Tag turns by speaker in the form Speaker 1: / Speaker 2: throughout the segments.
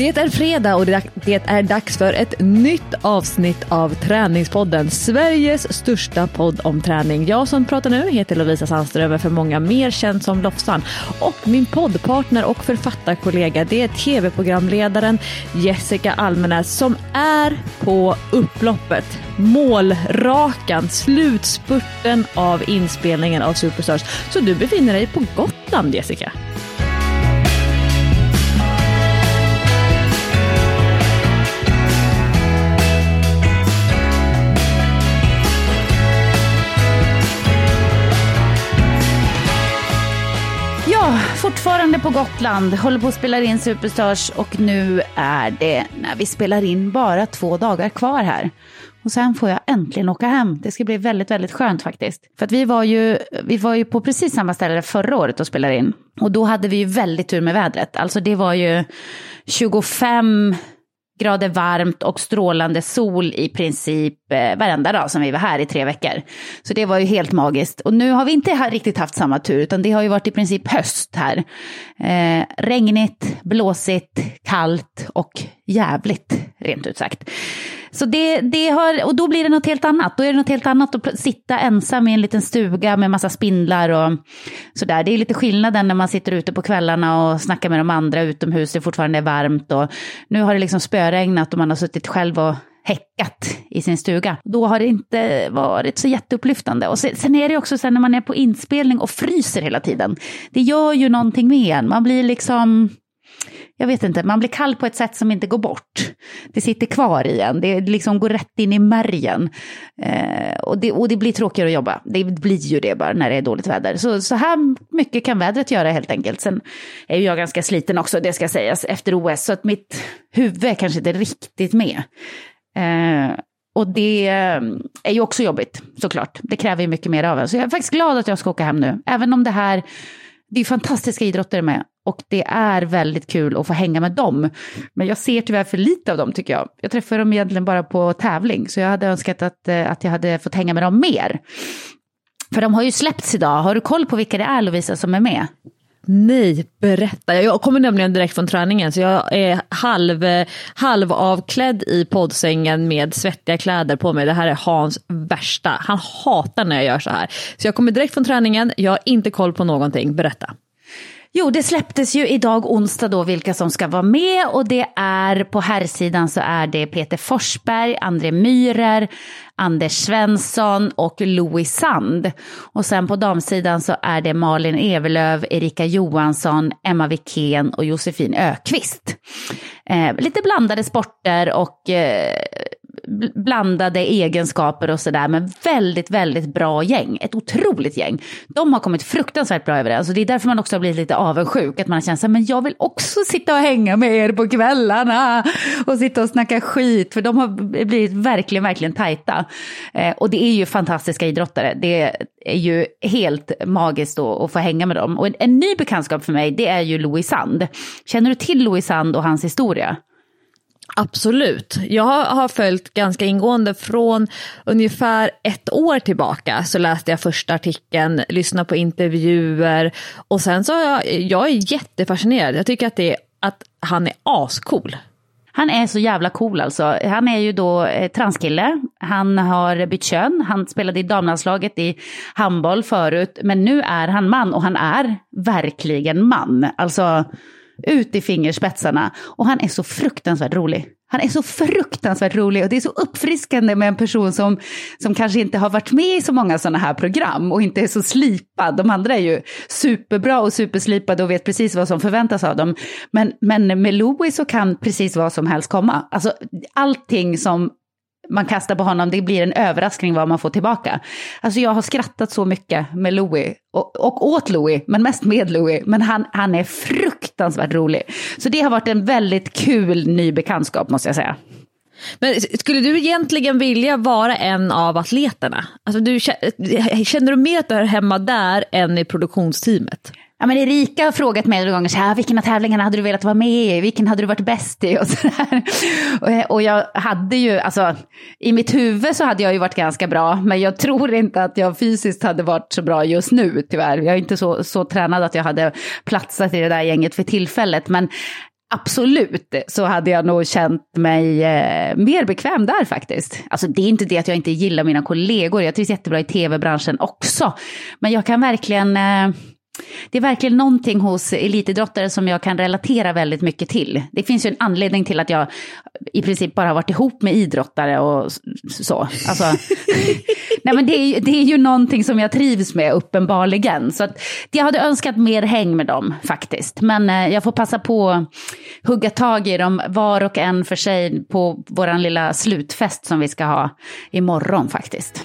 Speaker 1: Det är fredag och det är dags för ett nytt avsnitt av Träningspodden, Sveriges största podd om träning. Jag som pratar nu heter Lovisa Sandström, för många mer känd som Lofsan. Och min poddpartner och författarkollega det är tv-programledaren Jessica Almenäs som är på upploppet. Målrakan, slutspurten av inspelningen av Superstars. Så du befinner dig på Gotland Jessica.
Speaker 2: Fortfarande på Gotland, håller på att spela in Superstars och nu är det, när vi spelar in, bara två dagar kvar här. Och sen får jag äntligen åka hem. Det ska bli väldigt, väldigt skönt faktiskt. För att vi var ju, vi var ju på precis samma ställe förra året och spelade in. Och då hade vi ju väldigt tur med vädret. Alltså det var ju 25 grader varmt och strålande sol i princip eh, varenda dag som vi var här i tre veckor. Så det var ju helt magiskt. Och nu har vi inte riktigt haft samma tur, utan det har ju varit i princip höst här. Eh, regnigt, blåsigt, kallt och jävligt, rent ut sagt. Så det, det har, och då blir det något helt annat. Då är det något helt annat att sitta ensam i en liten stuga med massa spindlar och sådär. Det är lite skillnaden när man sitter ute på kvällarna och snackar med de andra utomhus, det fortfarande är varmt och nu har det liksom spöregnat och man har suttit själv och häckat i sin stuga. Då har det inte varit så jätteupplyftande. Och sen är det också så när man är på inspelning och fryser hela tiden. Det gör ju någonting med en. Man blir liksom jag vet inte, man blir kall på ett sätt som inte går bort. Det sitter kvar i en, det liksom går rätt in i märgen. Eh, och, det, och det blir tråkigare att jobba. Det blir ju det bara när det är dåligt väder. Så, så här mycket kan vädret göra helt enkelt. Sen är jag ganska sliten också, det ska sägas, efter OS. Så att mitt huvud är kanske inte riktigt med. Eh, och det eh, är ju också jobbigt såklart. Det kräver ju mycket mer av en. Så jag är faktiskt glad att jag ska åka hem nu. Även om det här, det är fantastiska idrotter med. Och det är väldigt kul att få hänga med dem. Men jag ser tyvärr för lite av dem tycker jag. Jag träffar dem egentligen bara på tävling, så jag hade önskat att, eh, att jag hade fått hänga med dem mer. För de har ju släppts idag. Har du koll på vilka det är Lovisa som är med?
Speaker 1: Nej, berätta. Jag kommer nämligen direkt från träningen så jag är halv, halvavklädd i poddsängen med svettiga kläder på mig. Det här är Hans värsta. Han hatar när jag gör så här. Så jag kommer direkt från träningen, jag har inte koll på någonting. Berätta.
Speaker 2: Jo, det släpptes ju idag onsdag då vilka som ska vara med och det är på herrsidan så är det Peter Forsberg, André Myhrer, Anders Svensson och Louis Sand. Och sen på damsidan så är det Malin Evelöv, Erika Johansson, Emma Wikén och Josefin Ökvist. Eh, lite blandade sporter och eh, blandade egenskaper och sådär, men väldigt, väldigt bra gäng. Ett otroligt gäng. De har kommit fruktansvärt bra överens och det är därför man också har blivit lite avundsjuk. Att man har känt såhär, men jag vill också sitta och hänga med er på kvällarna och sitta och snacka skit, för de har blivit verkligen, verkligen tajta. Eh, och det är ju fantastiska idrottare. Det är ju helt magiskt då att få hänga med dem. Och en, en ny bekantskap för mig, det är ju Louis Sand. Känner du till Louis Sand och hans historia?
Speaker 1: Absolut. Jag har följt ganska ingående från ungefär ett år tillbaka så läste jag första artikeln, lyssnade på intervjuer och sen så jag, jag är jättefascinerad. Jag tycker att, det, att han är ascool.
Speaker 2: Han är så jävla cool alltså. Han är ju då eh, transkille. Han har bytt kön. Han spelade i damlandslaget i handboll förut. Men nu är han man och han är verkligen man. Alltså ut i fingerspetsarna. Och han är så fruktansvärt rolig. Han är så fruktansvärt rolig och det är så uppfriskande med en person som, som kanske inte har varit med i så många sådana här program och inte är så slipad. De andra är ju superbra och superslipade och vet precis vad som förväntas av dem. Men, men med Louis så kan precis vad som helst komma. Alltså allting som man kastar på honom, det blir en överraskning vad man får tillbaka. Alltså jag har skrattat så mycket med Louis, och, och åt Louis, men mest med Louis. Men han, han är fruktansvärt rolig. Så det har varit en väldigt kul ny bekantskap måste jag säga.
Speaker 1: Men skulle du egentligen vilja vara en av atleterna? Alltså du, känner du mer att du är hemma där än i produktionsteamet?
Speaker 2: Ja, men Erika har frågat mig några gånger så här, ah, vilken av tävlingarna hade du velat vara med i, vilken hade du varit bäst i och så där. Och, och jag hade ju, alltså i mitt huvud så hade jag ju varit ganska bra, men jag tror inte att jag fysiskt hade varit så bra just nu tyvärr. Jag är inte så, så tränad att jag hade platsat i det där gänget för tillfället, men absolut så hade jag nog känt mig eh, mer bekväm där faktiskt. Alltså det är inte det att jag inte gillar mina kollegor, jag trivs jättebra i tv-branschen också. Men jag kan verkligen eh, det är verkligen någonting hos elitidrottare som jag kan relatera väldigt mycket till. Det finns ju en anledning till att jag i princip bara har varit ihop med idrottare och så. Alltså, nej men det är, det är ju någonting som jag trivs med uppenbarligen. Så att jag hade önskat mer häng med dem faktiskt. Men eh, jag får passa på att hugga tag i dem var och en för sig på vår lilla slutfest som vi ska ha imorgon faktiskt.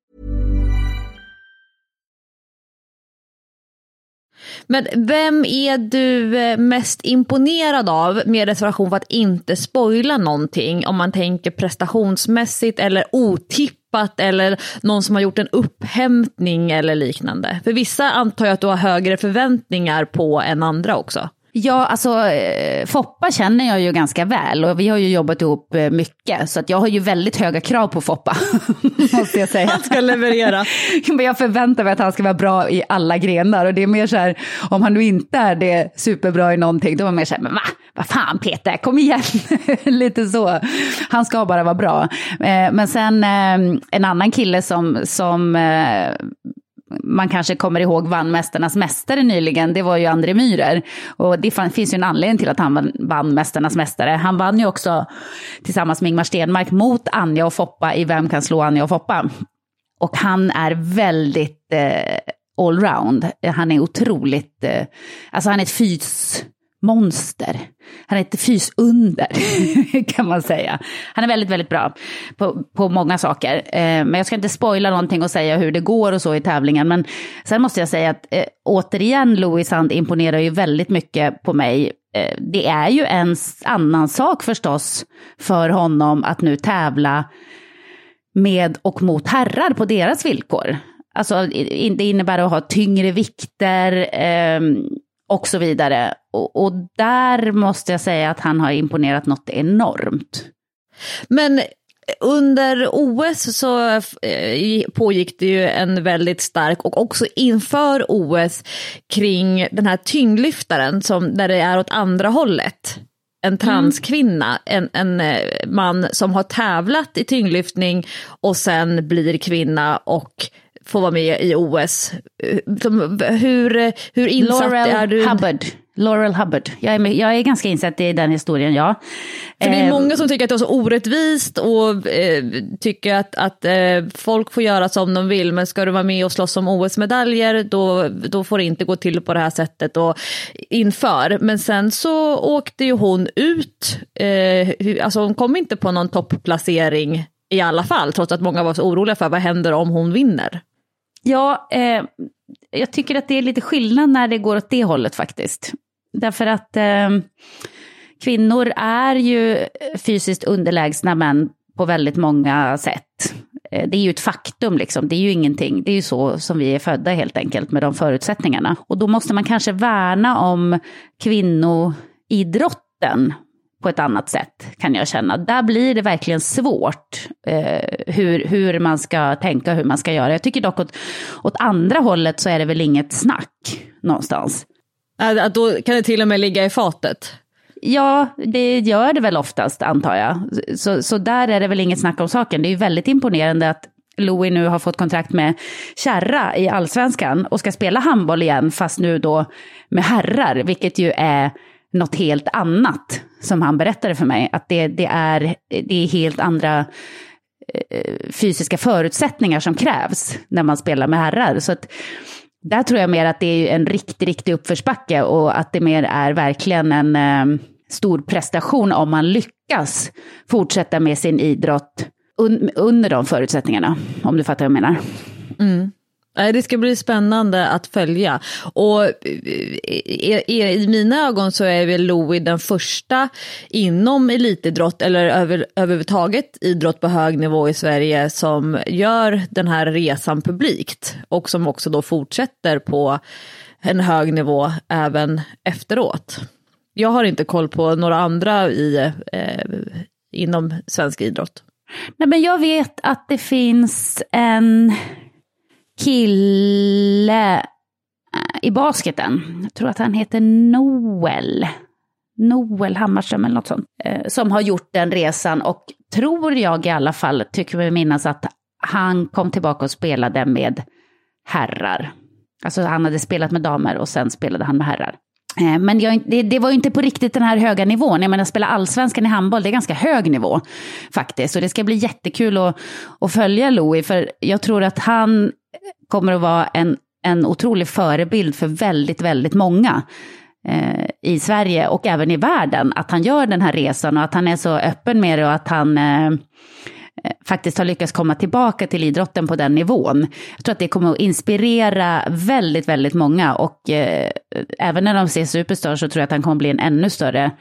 Speaker 1: Men vem är du eh, mest imponerad av med reservation för att inte spoila någonting om man tänker prestationsmässigt eller otippat eller någon som har gjort en upphämtning eller liknande? För vissa antar jag att du har högre förväntningar på än andra också.
Speaker 2: Ja, alltså eh, Foppa känner jag ju ganska väl och vi har ju jobbat ihop eh, mycket. Så att jag har ju väldigt höga krav på Foppa, måste jag säga.
Speaker 1: Han ska leverera.
Speaker 2: Men jag förväntar mig att han ska vara bra i alla grenar. Och det är mer så här, om han nu inte är det superbra i någonting, då är man mer så här, men va? Vad fan Peter, kom igen! Lite så. Han ska bara vara bra. Eh, men sen en annan kille som, som man kanske kommer ihåg vann Mästarnas Mästare nyligen, det var ju André Myhrer. Och det finns ju en anledning till att han vann Mästarnas Mästare. Han vann ju också tillsammans med Ingmar Stenmark mot Anja och Foppa i Vem kan slå Anja och Foppa? Och han är väldigt eh, allround. Han är otroligt, eh, alltså han är ett fys monster. Han är ett fysunder, kan man säga. Han är väldigt, väldigt bra på, på många saker. Eh, men jag ska inte spoila någonting och säga hur det går och så i tävlingen. Men sen måste jag säga att eh, återigen, Louis Sand imponerar ju väldigt mycket på mig. Eh, det är ju en annan sak förstås för honom att nu tävla med och mot herrar på deras villkor. Alltså det innebär att ha tyngre vikter, eh, och så vidare. Och, och, där måste jag säga att han har imponerat något enormt.
Speaker 1: Men under OS så eh, pågick det ju en väldigt stark och också inför OS kring den här tyngdlyftaren som där det är åt andra hållet. En transkvinna, en, en eh, man som har tävlat i tyngdlyftning och sen blir kvinna och få vara med i OS. Hur, hur insatt
Speaker 2: Laurel
Speaker 1: är du?
Speaker 2: Hubbard. Laurel Hubbard. Jag är, med, jag är ganska insatt i den historien, ja.
Speaker 1: För det är eh, många som tycker att det är så orättvist och eh, tycker att, att eh, folk får göra som de vill, men ska du vara med och slåss om OS-medaljer då, då får det inte gå till på det här sättet och inför. Men sen så åkte ju hon ut, eh, alltså hon kom inte på någon topplacering i alla fall, trots att många var så oroliga för vad händer om hon vinner.
Speaker 2: Ja, eh, jag tycker att det är lite skillnad när det går åt det hållet faktiskt. Därför att eh, kvinnor är ju fysiskt underlägsna män på väldigt många sätt. Eh, det är ju ett faktum, liksom. det är ju ingenting. Det är ju så som vi är födda helt enkelt med de förutsättningarna. Och då måste man kanske värna om kvinnoidrotten på ett annat sätt kan jag känna. Där blir det verkligen svårt eh, hur, hur man ska tänka, hur man ska göra. Jag tycker dock åt, åt andra hållet så är det väl inget snack någonstans.
Speaker 1: Att då kan det till och med ligga i fatet?
Speaker 2: Ja, det gör det väl oftast antar jag. Så, så där är det väl inget snack om saken. Det är ju väldigt imponerande att Louis nu har fått kontrakt med Kärra i allsvenskan och ska spela handboll igen, fast nu då med herrar, vilket ju är något helt annat som han berättade för mig. Att det, det, är, det är helt andra eh, fysiska förutsättningar som krävs när man spelar med herrar. Så att, där tror jag mer att det är en riktig, riktig uppförsbacke och att det mer är verkligen en eh, stor prestation om man lyckas fortsätta med sin idrott un under de förutsättningarna, om du fattar vad jag menar.
Speaker 1: Mm. Det ska bli spännande att följa. Och i, i mina ögon så är väl Louis den första inom elitidrott eller över, överhuvudtaget idrott på hög nivå i Sverige som gör den här resan publikt och som också då fortsätter på en hög nivå även efteråt. Jag har inte koll på några andra i, eh, inom svensk idrott.
Speaker 2: Nej, men jag vet att det finns en kille eh, i basketen, jag tror att han heter Noel, Noel Hammarström eller något sånt, eh, som har gjort den resan och tror jag i alla fall, tycker vi minnas att han kom tillbaka och spelade med herrar. Alltså han hade spelat med damer och sen spelade han med herrar. Eh, men jag, det, det, var ju inte på riktigt den här höga nivån. Jag menar, spela allsvenskan i handboll, det är ganska hög nivå faktiskt. Och det ska bli jättekul att, att följa Louis, för jag tror att han kommer att vara en, en otrolig förebild för väldigt, väldigt många eh, i Sverige och även i världen. Att han gör den här resan och att han är så öppen med det och att han eh, eh faktiskt har lyckats komma tillbaka till idrotten på den nivån. Jag tror att det kommer att inspirera väldigt, väldigt många och eh, även när de ser Superstar så tror jag att han kommer att bli en ännu större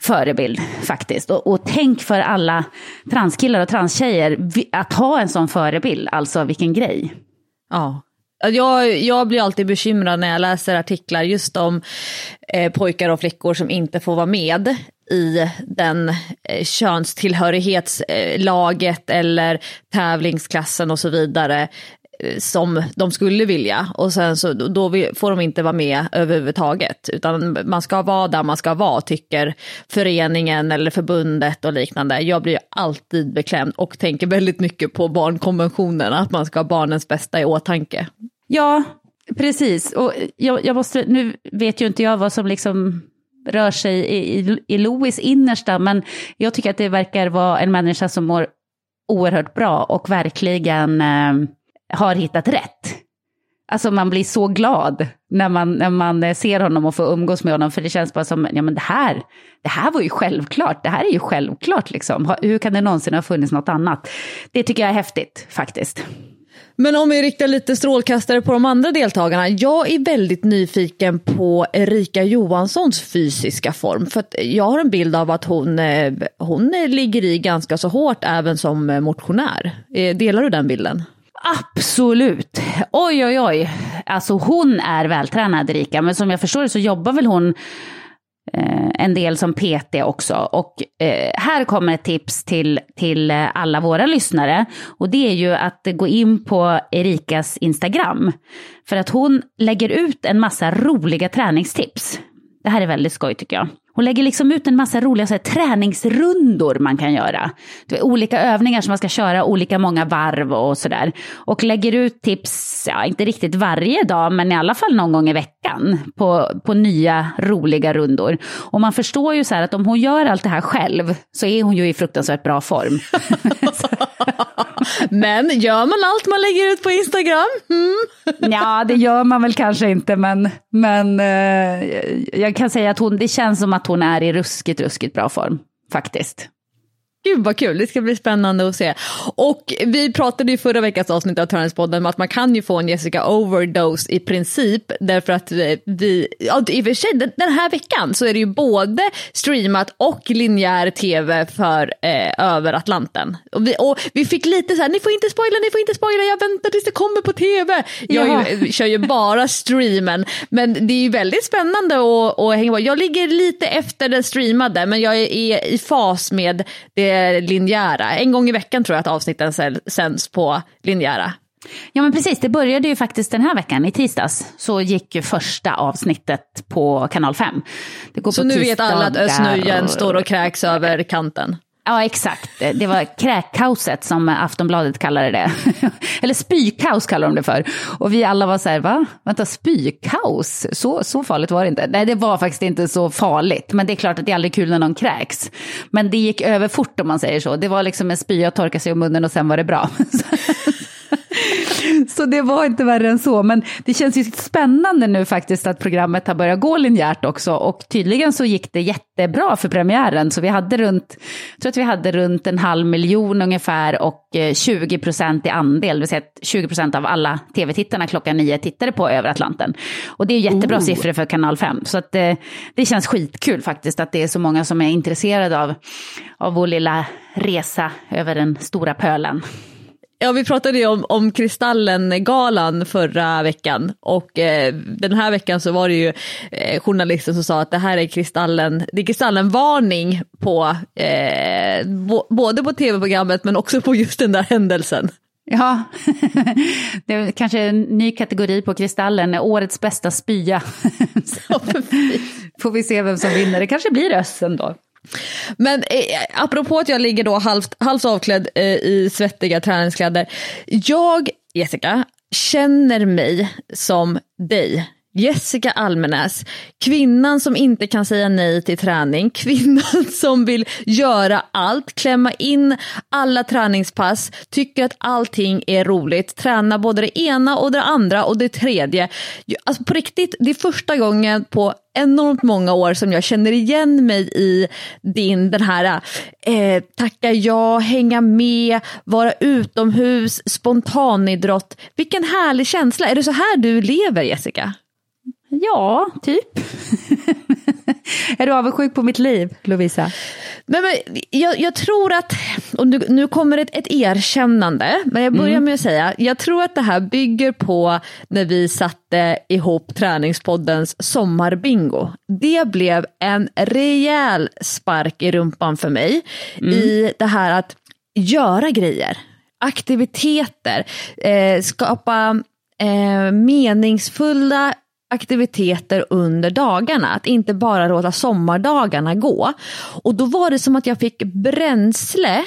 Speaker 2: förebild faktiskt. Och, och tänk för alla transkillar och transtjejer att ha en sån förebild, alltså vilken grej.
Speaker 1: Ja. Jag, jag blir alltid bekymrad när jag läser artiklar just om eh, pojkar och flickor som inte får vara med i den eh, könstillhörighetslaget eller tävlingsklassen och så vidare som de skulle vilja och sen så då får de inte vara med överhuvudtaget utan man ska vara där man ska vara tycker föreningen eller förbundet och liknande. Jag blir alltid beklämd och tänker väldigt mycket på barnkonventionen att man ska ha barnens bästa i åtanke.
Speaker 2: Ja, precis och jag, jag måste, nu vet ju inte jag vad som liksom rör sig i, i, i Louis innersta, men jag tycker att det verkar vara en människa som mår oerhört bra och verkligen eh, har hittat rätt. Alltså man blir så glad när man, när man eh, ser honom och får umgås med honom, för det känns bara som, ja men det här, det här var ju självklart, det här är ju självklart liksom. Hur kan det någonsin ha funnits något annat? Det tycker jag är häftigt faktiskt.
Speaker 1: Men om vi riktar lite strålkastare på de andra deltagarna. Jag är väldigt nyfiken på Erika Johanssons fysiska form. För jag har en bild av att hon, eh, hon ligger i ganska så hårt även som eh, motionär. Delar du den bilden?
Speaker 2: Absolut. Oj, oj, oj. Alltså hon är vältränad Erika, men som jag förstår det så jobbar väl hon Eh, en del som PT också. Och eh, här kommer ett tips till, till eh, alla våra lyssnare. Och det är ju att gå in på Erikas Instagram. För att hon lägger ut en massa roliga träningstips. Det här är väldigt skoj tycker jag. Hon lägger liksom ut en massa roliga så här, träningsrundor man kan göra. Det är olika övningar som man ska köra olika många varv och sådär. Och lägger ut tips, ja inte riktigt varje dag, men i alla fall någon gång i veckan på, på nya roliga rundor. Och man förstår ju så här att om hon gör allt det här själv så är hon ju i fruktansvärt bra form.
Speaker 1: men gör man allt man lägger ut på Instagram? Mm.
Speaker 2: ja, det gör man väl kanske inte, men, men eh, jag kan säga att hon, det känns som att hon är i ruskigt, ruskigt bra form, faktiskt.
Speaker 1: Gud vad kul, det ska bli spännande att se. Och vi pratade i förra veckans avsnitt av Träningspodden om att man kan ju få en Jessica overdose i princip därför att vi, ja i och för sig den här veckan så är det ju både streamat och linjär tv för eh, över Atlanten. Och vi, och vi fick lite så här, ni får inte spoila, ni får inte spoila, jag väntar tills det kommer på tv. Jag ju, kör ju bara streamen, men det är ju väldigt spännande att, att hänga på. Jag ligger lite efter den streamade, men jag är i fas med det linjära. En gång i veckan tror jag att avsnitten sänds på linjära.
Speaker 2: Ja men precis, det började ju faktiskt den här veckan, i tisdags, så gick ju första avsnittet på kanal 5.
Speaker 1: så nu vet alla att Özz står och kräks över kanten?
Speaker 2: Ja, exakt. Det var kräkkaoset som Aftonbladet kallade det. Eller spykaos kallar de det för. Och vi alla var så här, va? Vänta, spykaos? Så, så farligt var det inte. Nej, det var faktiskt inte så farligt. Men det är klart att det är aldrig kul när någon kräks. Men det gick över fort om man säger så. Det var liksom en spya, torka sig om munnen och sen var det bra. Så det var inte värre än så. Men det känns ju spännande nu faktiskt att programmet har börjat gå linjärt också. Och tydligen så gick det jättebra för premiären. Så vi hade runt, jag tror att vi hade runt en halv miljon ungefär och 20 eh, procent i andel. Det vill säga att 20 procent av alla tv-tittarna klockan nio tittade på Över Atlanten. Och det är jättebra oh. siffror för kanal 5. Så att det, eh, det känns skitkul faktiskt att det är så många som är intresserade av, av vår lilla resa över den stora pölen.
Speaker 1: Ja, vi pratade ju om, om Kristallen-galan förra veckan och eh, den här veckan så var det ju eh, journalisten som sa att det här är Kristallen, det är Kristallen-varning på eh, både på tv-programmet men också på just den där händelsen.
Speaker 2: Ja, det är kanske en ny kategori på Kristallen, årets bästa spya. Får vi se vem som vinner, det kanske blir Össen då.
Speaker 1: Men eh, apropå att jag ligger då halvt, halvt avklädd eh, i svettiga träningskläder. Jag, Jessica, känner mig som dig. Jessica Almenäs, kvinnan som inte kan säga nej till träning, kvinnan som vill göra allt, klämma in alla träningspass, tycker att allting är roligt, träna både det ena och det andra och det tredje. Alltså på riktigt, det är första gången på enormt många år som jag känner igen mig i din, den här eh, tacka ja, hänga med, vara utomhus, spontanidrott. Vilken härlig känsla. Är det så här du lever Jessica?
Speaker 2: Ja, typ. är du avundsjuk på mitt liv, Lovisa?
Speaker 1: Men, men, jag, jag tror att, och nu, nu kommer ett, ett erkännande, men jag börjar mm. med att säga, jag tror att det här bygger på när vi satte ihop Träningspoddens sommarbingo. Det blev en rejäl spark i rumpan för mig mm. i det här att göra grejer, aktiviteter, eh, skapa eh, meningsfulla aktiviteter under dagarna, att inte bara låta sommardagarna gå. Och då var det som att jag fick bränsle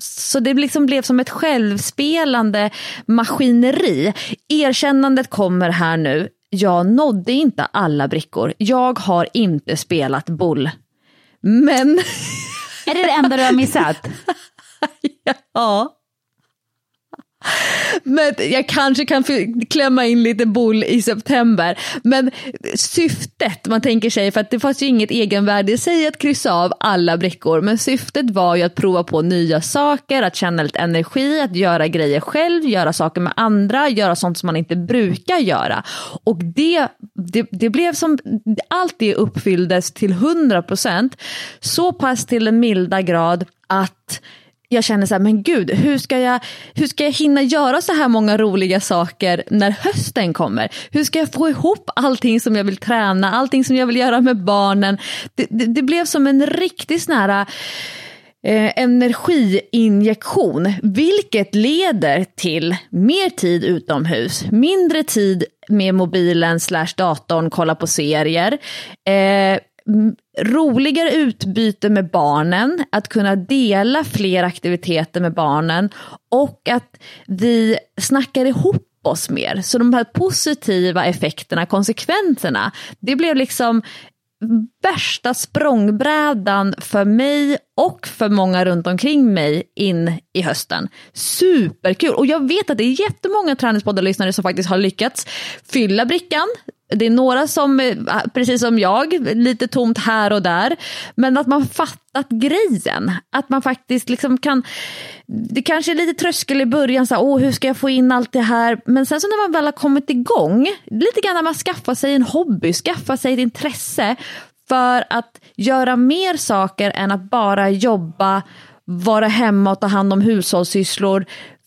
Speaker 1: så det liksom blev som ett självspelande maskineri. Erkännandet kommer här nu. Jag nådde inte alla brickor. Jag har inte spelat boll. Men...
Speaker 2: Är det det enda du har missat?
Speaker 1: ja. Men jag kanske kan klämma in lite boll i september. Men syftet, man tänker sig, för att det fanns ju inget egenvärde i sig att kryssa av alla brickor, men syftet var ju att prova på nya saker, att känna lite energi, att göra grejer själv, göra saker med andra, göra sånt som man inte brukar göra. Och det, det, det blev som, allt det uppfylldes till 100 procent, så pass till den milda grad att jag känner så här, men gud, hur ska, jag, hur ska jag hinna göra så här många roliga saker när hösten kommer? Hur ska jag få ihop allting som jag vill träna, allting som jag vill göra med barnen? Det, det, det blev som en riktig sån här eh, energiinjektion, vilket leder till mer tid utomhus, mindre tid med mobilen slash datorn, kolla på serier, eh, roligare utbyte med barnen, att kunna dela fler aktiviteter med barnen och att vi snackar ihop oss mer. Så de här positiva effekterna, konsekvenserna, det blev liksom värsta språngbrädan för mig och för många runt omkring mig in i hösten. Superkul! Och jag vet att det är jättemånga träningspoddar som faktiskt har lyckats fylla brickan, det är några som, eh, precis som jag, lite tomt här och där. Men att man fattat grejen. Att man faktiskt liksom kan... Det kanske är lite tröskel i början, så här, Åh, hur ska jag få in allt det här? Men sen så när man väl har kommit igång, lite grann när man skaffar sig en hobby, skaffar sig ett intresse för att göra mer saker än att bara jobba, vara hemma och ta hand om hushållssysslor,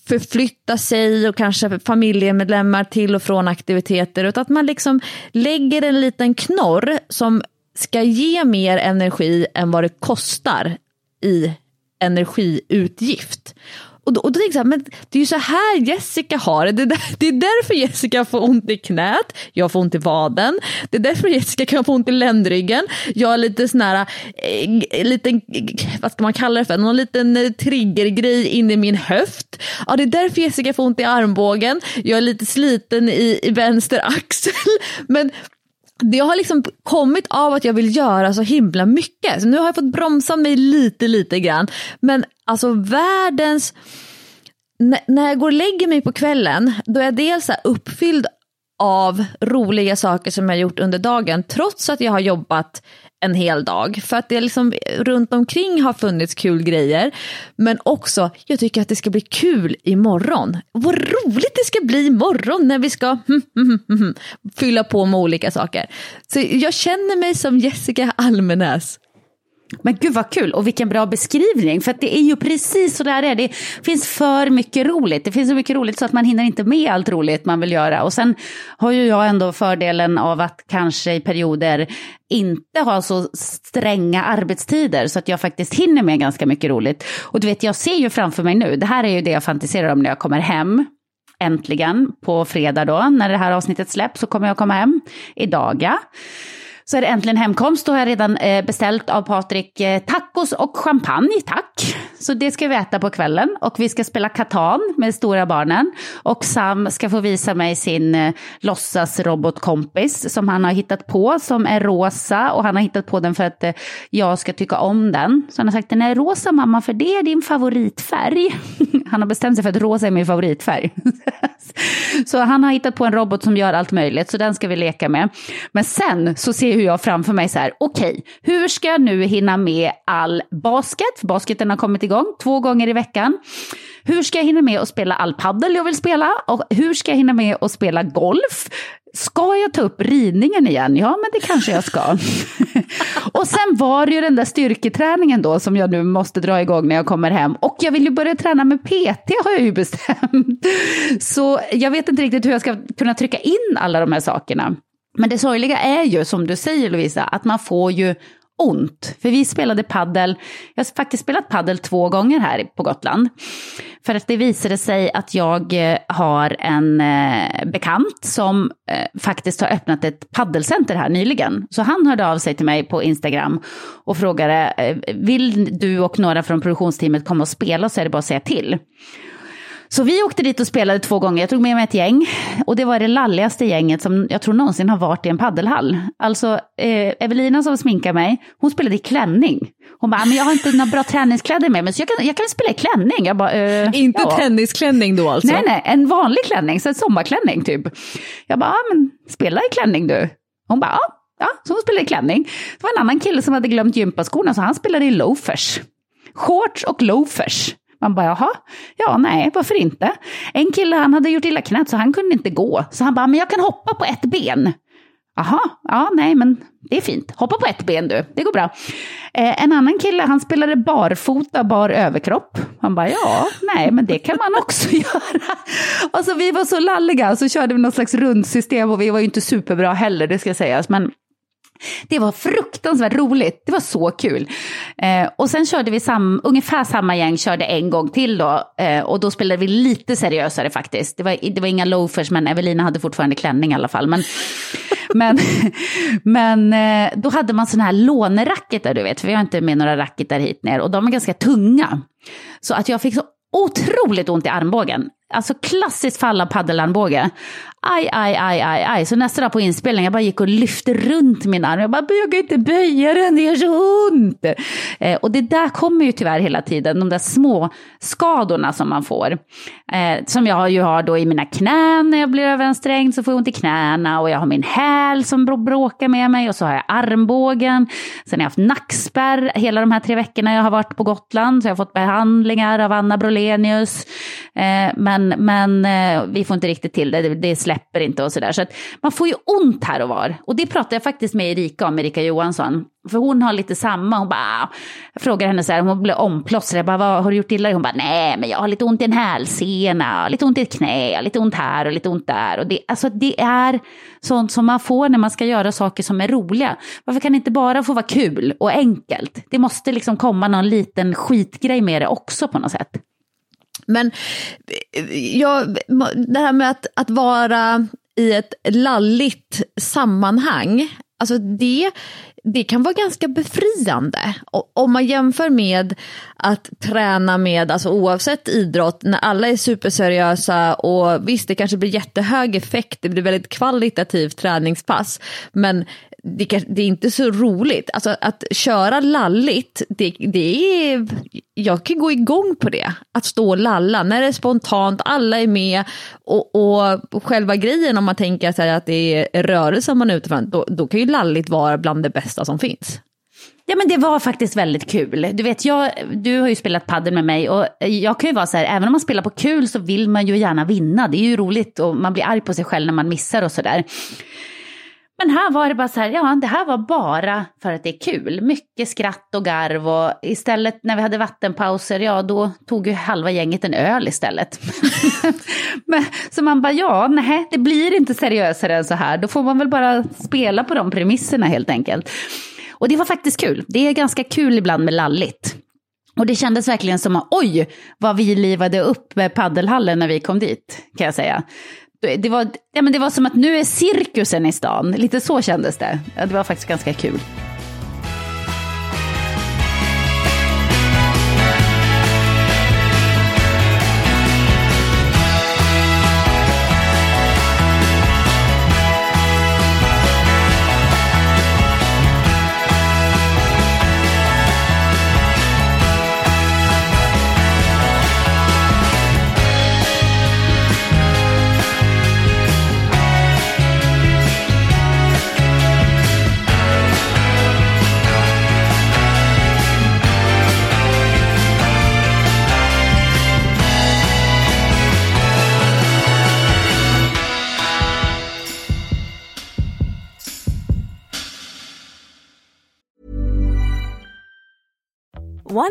Speaker 1: förflytta sig och kanske familjemedlemmar till och från aktiviteter utan att man liksom lägger en liten knorr som ska ge mer energi än vad det kostar i energiutgift. Och då, och då tänkte jag, men det är ju så här Jessica har det. Det är, där, det är därför Jessica får ont i knät, jag får ont i vaden. Det är därför Jessica kan få ont i ländryggen. Jag har lite sån här, eh, liten, vad ska man kalla det för, någon liten eh, triggergrej in i min höft. Ja, det är därför Jessica får ont i armbågen. Jag är lite sliten i, i vänster axel. Men det har liksom kommit av att jag vill göra så himla mycket. Så nu har jag fått bromsa mig lite, lite grann. Men alltså världens... N när jag går och lägger mig på kvällen, då är jag dels så uppfylld av roliga saker som jag gjort under dagen, trots att jag har jobbat en hel dag. För att det liksom runt omkring har funnits kul grejer. Men också, jag tycker att det ska bli kul imorgon. Vad roligt det ska bli imorgon när vi ska hm, hm, hm, fylla på med olika saker. Så jag känner mig som Jessica Almenäs.
Speaker 2: Men gud vad kul och vilken bra beskrivning. För det är ju precis så där det är. Det finns för mycket roligt. Det finns så mycket roligt så att man hinner inte med allt roligt man vill göra. Och sen har ju jag ändå fördelen av att kanske i perioder inte ha så stränga arbetstider så att jag faktiskt hinner med ganska mycket roligt. Och du vet, jag ser ju framför mig nu, det här är ju det jag fantiserar om när jag kommer hem äntligen på fredag då, när det här avsnittet släpps så kommer jag komma hem idag ja så är det äntligen hemkomst. Då har jag redan eh, beställt av Patrik eh, tacos och champagne, tack. Så det ska vi äta på kvällen. Och vi ska spela katan med stora barnen. Och Sam ska få visa mig sin eh, låtsasrobotkompis som han har hittat på, som är rosa. Och han har hittat på den för att eh, jag ska tycka om den. Så han har sagt, den är rosa mamma, för det är din favoritfärg. han har bestämt sig för att rosa är min favoritfärg. så han har hittat på en robot som gör allt möjligt, så den ska vi leka med. Men sen så ser jag framför mig så här, okej, okay, hur ska jag nu hinna med all basket? För basketen har kommit igång två gånger i veckan. Hur ska jag hinna med att spela all paddel jag vill spela? Och hur ska jag hinna med att spela golf? Ska jag ta upp ridningen igen? Ja, men det kanske jag ska. och sen var det ju den där styrketräningen då som jag nu måste dra igång när jag kommer hem. Och jag vill ju börja träna med PT har jag ju bestämt. Så jag vet inte riktigt hur jag ska kunna trycka in alla de här sakerna. Men det sorgliga är ju, som du säger Lovisa, att man får ju ont. För vi spelade paddel, jag har faktiskt spelat paddel två gånger här på Gotland. För att det visade sig att jag eh, har en eh, bekant som eh, faktiskt har öppnat ett paddelcenter här nyligen. Så han hörde av sig till mig på Instagram och frågade, eh, vill du och några från produktionsteamet komma och spela så är det bara att säga till. Så vi åkte dit och spelade två gånger. Jag tog med mig ett gäng. Och det var det lalligaste gänget som jag tror någonsin har varit i en paddelhall. Alltså, eh, Evelina som sminkar mig, hon spelade i klänning. Hon bara, men jag har inte några bra träningskläder med mig så jag kan, jag kan spela i klänning. Jag bara, eh,
Speaker 1: inte ja. tennisklänning då alltså?
Speaker 2: Nej, nej, en vanlig klänning, så en sommarklänning typ. Jag bara, ja men spela i klänning du. Hon bara, ja. Ja, så hon spelade i klänning. Det var en annan kille som hade glömt gympaskorna så han spelade i loafers. Shorts och loafers. Man bara, jaha, ja nej, varför inte? En kille han hade gjort illa knät så han kunde inte gå. Så han bara, men jag kan hoppa på ett ben. Jaha, ja nej men det är fint. Hoppa på ett ben du, det går bra. Eh, en annan kille han spelade barfota, bar överkropp. Han bara, ja, nej men det kan man också göra. Alltså vi var så lalliga, så körde vi något slags rundsystem och vi var ju inte superbra heller, det ska sägas. Men det var fruktansvärt roligt, det var så kul. Eh, och sen körde vi sam, ungefär samma gäng, körde en gång till då. Eh, och då spelade vi lite seriösare faktiskt. Det var, det var inga loafers, men Evelina hade fortfarande klänning i alla fall. Men, men, men eh, då hade man sådana här låneracketar, du vet, för vi har inte med några racketar hit ner. Och de är ganska tunga. Så att jag fick så otroligt ont i armbågen. Alltså klassiskt fall av paddelarmbåge. Aj, aj, aj, aj, aj. Så nästa dag på inspelningen, jag bara gick och lyfte runt min arm. Jag bara, jag kan inte böja den, det gör så ont. Eh, och det där kommer ju tyvärr hela tiden, de där små skadorna som man får. Eh, som jag ju har då i mina knän när jag blir överansträngd så får jag ont i knäna. Och jag har min häl som bråkar med mig och så har jag armbågen. Sen har jag haft nackspärr hela de här tre veckorna jag har varit på Gotland. Så jag har fått behandlingar av Anna Brolenius. Eh, men men, eh, vi får inte riktigt till det, det, det släpper inte och sådär. Så att man får ju ont här och var. Och det pratade jag faktiskt med Erika om, Erika Johansson. För hon har lite samma, hon bara, jag frågar henne så här, hon blev omplåstrad, jag bara, vad har du gjort illa? Hon bara, nej men jag har lite ont i en hälsena, lite ont i ett knä, lite ont här och lite ont där. Och det, alltså det är sånt som man får när man ska göra saker som är roliga. Varför kan det inte bara få vara kul och enkelt? Det måste liksom komma någon liten skitgrej med det också på något sätt.
Speaker 1: Men ja, det här med att, att vara i ett lalligt sammanhang, alltså det, det kan vara ganska befriande. Om man jämför med att träna med, alltså oavsett idrott, när alla är superseriösa och visst det kanske blir jättehög effekt, det blir väldigt kvalitativt träningspass, men det, det, är inte så roligt. Alltså att köra lalligt, det, det är, jag kan gå igång på det. Att stå och lalla när det är spontant, alla är med och, och själva grejen om man tänker sig att det är rörelse man är ute för, då, då kan ju lalligt vara bland det bästa som finns.
Speaker 2: Ja men det var faktiskt väldigt kul. Du vet, jag, du har ju spelat padel med mig och jag kan ju vara så här, även om man spelar på kul så vill man ju gärna vinna. Det är ju roligt och man blir arg på sig själv när man missar och sådär. Men här var det bara så här, ja det här var bara för att det är kul. Mycket skratt och garv och istället när vi hade vattenpauser, ja då tog ju halva gänget en öl istället. Men, så man bara, ja nej det blir inte seriösare än så här. Då får man väl bara spela på de premisserna helt enkelt. Och det var faktiskt kul. Det är ganska kul ibland med lalligt. Och det kändes verkligen som att oj, vad vi livade upp med paddelhallen när vi kom dit, kan jag säga det var, ja, men det var som att nu är cirkusen i stan. Lite så kändes det. Ja, det var faktiskt ganska kul.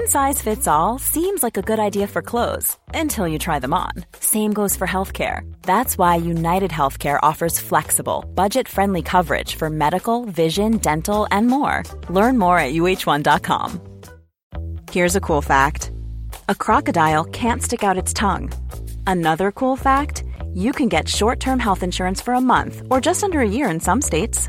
Speaker 3: One size fits all seems like a good idea for clothes until you try them on. Same goes for healthcare. That's why United Healthcare offers flexible, budget friendly coverage for medical, vision, dental, and more. Learn more at uh1.com. Here's a cool fact a crocodile can't stick out its tongue. Another cool fact you can get short term health insurance for a month or just under a year in some states.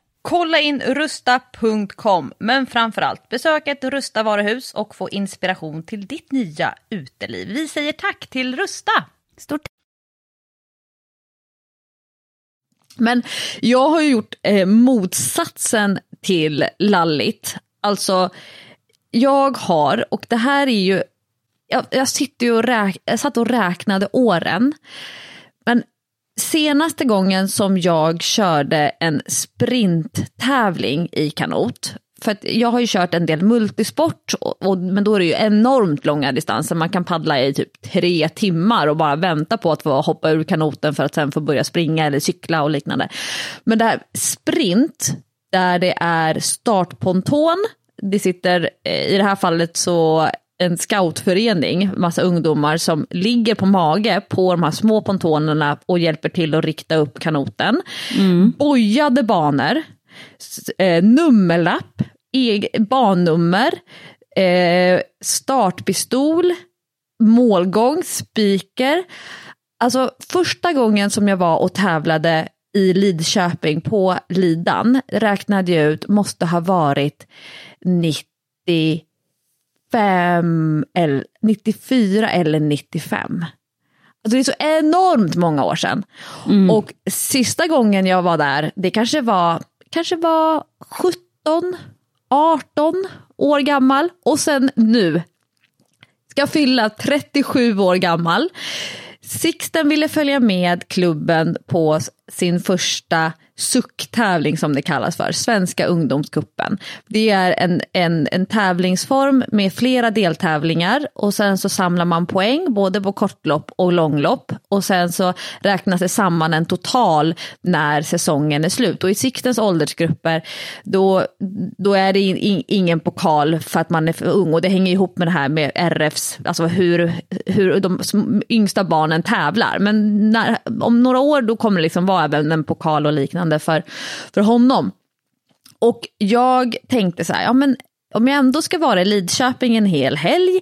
Speaker 1: Kolla in rusta.com, men framförallt besök ett Rusta varuhus och få inspiration till ditt nya uteliv. Vi säger tack till Rusta!
Speaker 2: Stort
Speaker 1: Men jag har ju gjort eh, motsatsen till lalligt. Alltså, jag har, och det här är ju, jag, jag sitter ju och räk, jag satt och räknade åren. Men senaste gången som jag körde en sprinttävling i kanot, för att jag har ju kört en del multisport, och, och, men då är det ju enormt långa distanser. Man kan paddla i typ tre timmar och bara vänta på att få hoppa ur kanoten för att sen få börja springa eller cykla och liknande. Men det här sprint, där det är startponton, det sitter eh, i det här fallet så en scoutförening, massa ungdomar som ligger på mage på de här små pontonerna och hjälper till att rikta upp kanoten. Mm. Bojade banor, eh, nummerlapp, bannummer, eh, startpistol, målgång, speaker. Alltså första gången som jag var och tävlade i Lidköping på Lidan räknade jag ut måste ha varit 95, eller 94 eller 95. Alltså det är så enormt många år sedan. Mm. Och sista gången jag var där, det kanske var, kanske var 17, 18 år gammal och sen nu ska fylla 37 år gammal. Sixten ville följa med klubben på sin första sucktävling som det kallas för, Svenska ungdomskuppen. Det är en, en, en tävlingsform med flera deltävlingar och sen så samlar man poäng både på kortlopp och långlopp och sen så räknas det samman en total när säsongen är slut. Och i siktens åldersgrupper då, då är det in, ingen pokal för att man är för ung och det hänger ihop med det här med RFs, alltså hur, hur de yngsta barnen tävlar. Men när, om några år då kommer det liksom vara även en pokal och liknande spännande för, för honom. Och jag tänkte så här, ja men om jag ändå ska vara i Lidköping en hel helg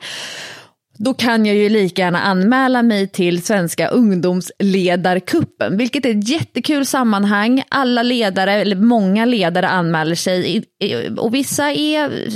Speaker 1: då kan jag ju lika gärna anmäla mig till Svenska ungdomsledarkuppen, vilket är ett jättekul sammanhang. Alla ledare, eller många ledare anmäler sig och vissa är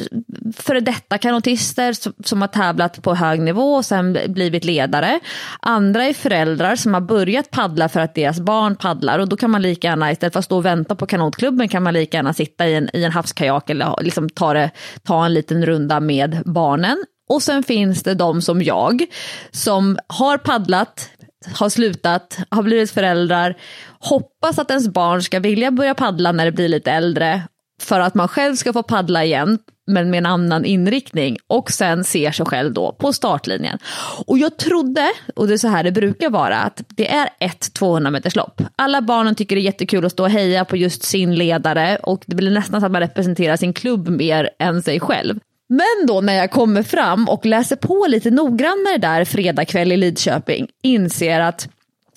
Speaker 1: före detta kanotister som har tävlat på hög nivå och sen blivit ledare. Andra är föräldrar som har börjat paddla för att deras barn paddlar och då kan man lika gärna, istället för att stå och vänta på kanotklubben, kan man lika gärna sitta i en, i en havskajak eller liksom ta, det, ta en liten runda med barnen. Och sen finns det de som jag, som har paddlat, har slutat, har blivit föräldrar, hoppas att ens barn ska vilja börja paddla när det blir lite äldre för att man själv ska få paddla igen men med en annan inriktning och sen ser sig själv då på startlinjen. Och jag trodde, och det är så här det brukar vara, att det är ett 200 meters lopp. Alla barnen tycker det är jättekul att stå och heja på just sin ledare och det blir nästan så att man representerar sin klubb mer än sig själv. Men då när jag kommer fram och läser på lite noggrannare där fredag kväll i Lidköping inser att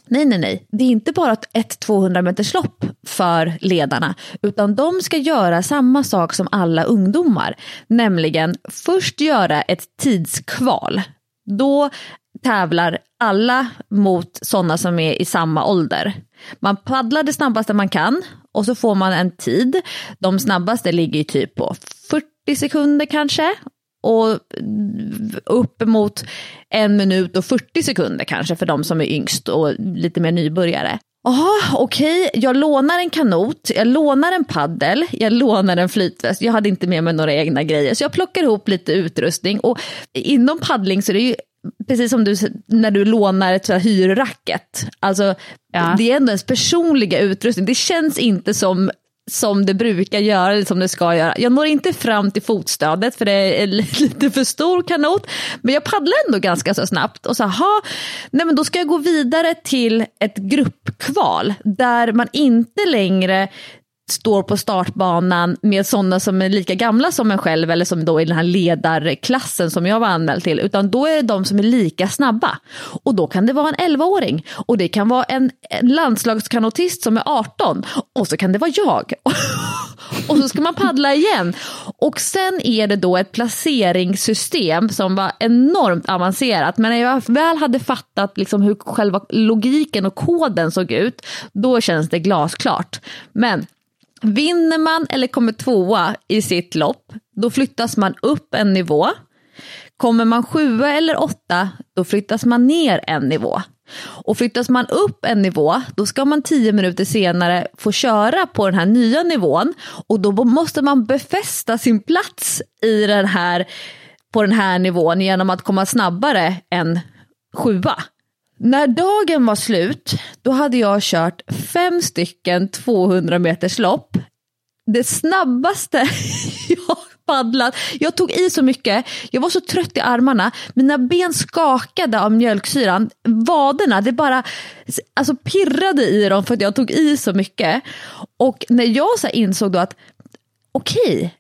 Speaker 1: Nej, nej, nej. Det är inte bara ett 200 meters lopp för ledarna, utan de ska göra samma sak som alla ungdomar, nämligen först göra ett tidskval. Då tävlar alla mot sådana som är i samma ålder. Man paddlar det snabbaste man kan och så får man en tid. De snabbaste ligger typ på 40 sekunder kanske och uppemot en minut och 40 sekunder kanske för de som är yngst och lite mer nybörjare. Jaha, okej, okay. jag lånar en kanot, jag lånar en paddel, jag lånar en flytväst. Jag hade inte med mig några egna grejer, så jag plockar ihop lite utrustning. Och inom paddling så är det ju precis som du när du lånar ett hyrracket. Alltså, ja. Det är ändå ens personliga utrustning. Det känns inte som som det brukar göra, eller som det ska göra. Jag når inte fram till fotstödet för det är lite för stor kanot. Men jag paddlar ändå ganska så snabbt. Och så aha, nej men då ska jag gå vidare till ett gruppkval där man inte längre står på startbanan med sådana som är lika gamla som en själv eller som då i den här ledarklassen som jag var anmäld till, utan då är det de som är lika snabba. Och då kan det vara en 11-åring och det kan vara en, en landslagskanotist som är 18 och så kan det vara jag. och så ska man paddla igen. Och sen är det då ett placeringssystem som var enormt avancerat. Men när jag väl hade fattat liksom hur själva logiken och koden såg ut, då känns det glasklart. Men vinner man eller kommer tvåa i sitt lopp, då flyttas man upp en nivå. Kommer man sjua eller åtta, då flyttas man ner en nivå. Och flyttas man upp en nivå, då ska man tio minuter senare få köra på den här nya nivån och då måste man befästa sin plats i den här, på den här nivån genom att komma snabbare än sjua. När dagen var slut, då hade jag kört fem stycken 200 meters lopp. Det snabbaste jag paddlat. Jag tog i så mycket, jag var så trött i armarna, mina ben skakade av mjölksyran. Vaderna, det bara alltså, pirrade i dem för att jag tog i så mycket. Och när jag så insåg då att okej, okay,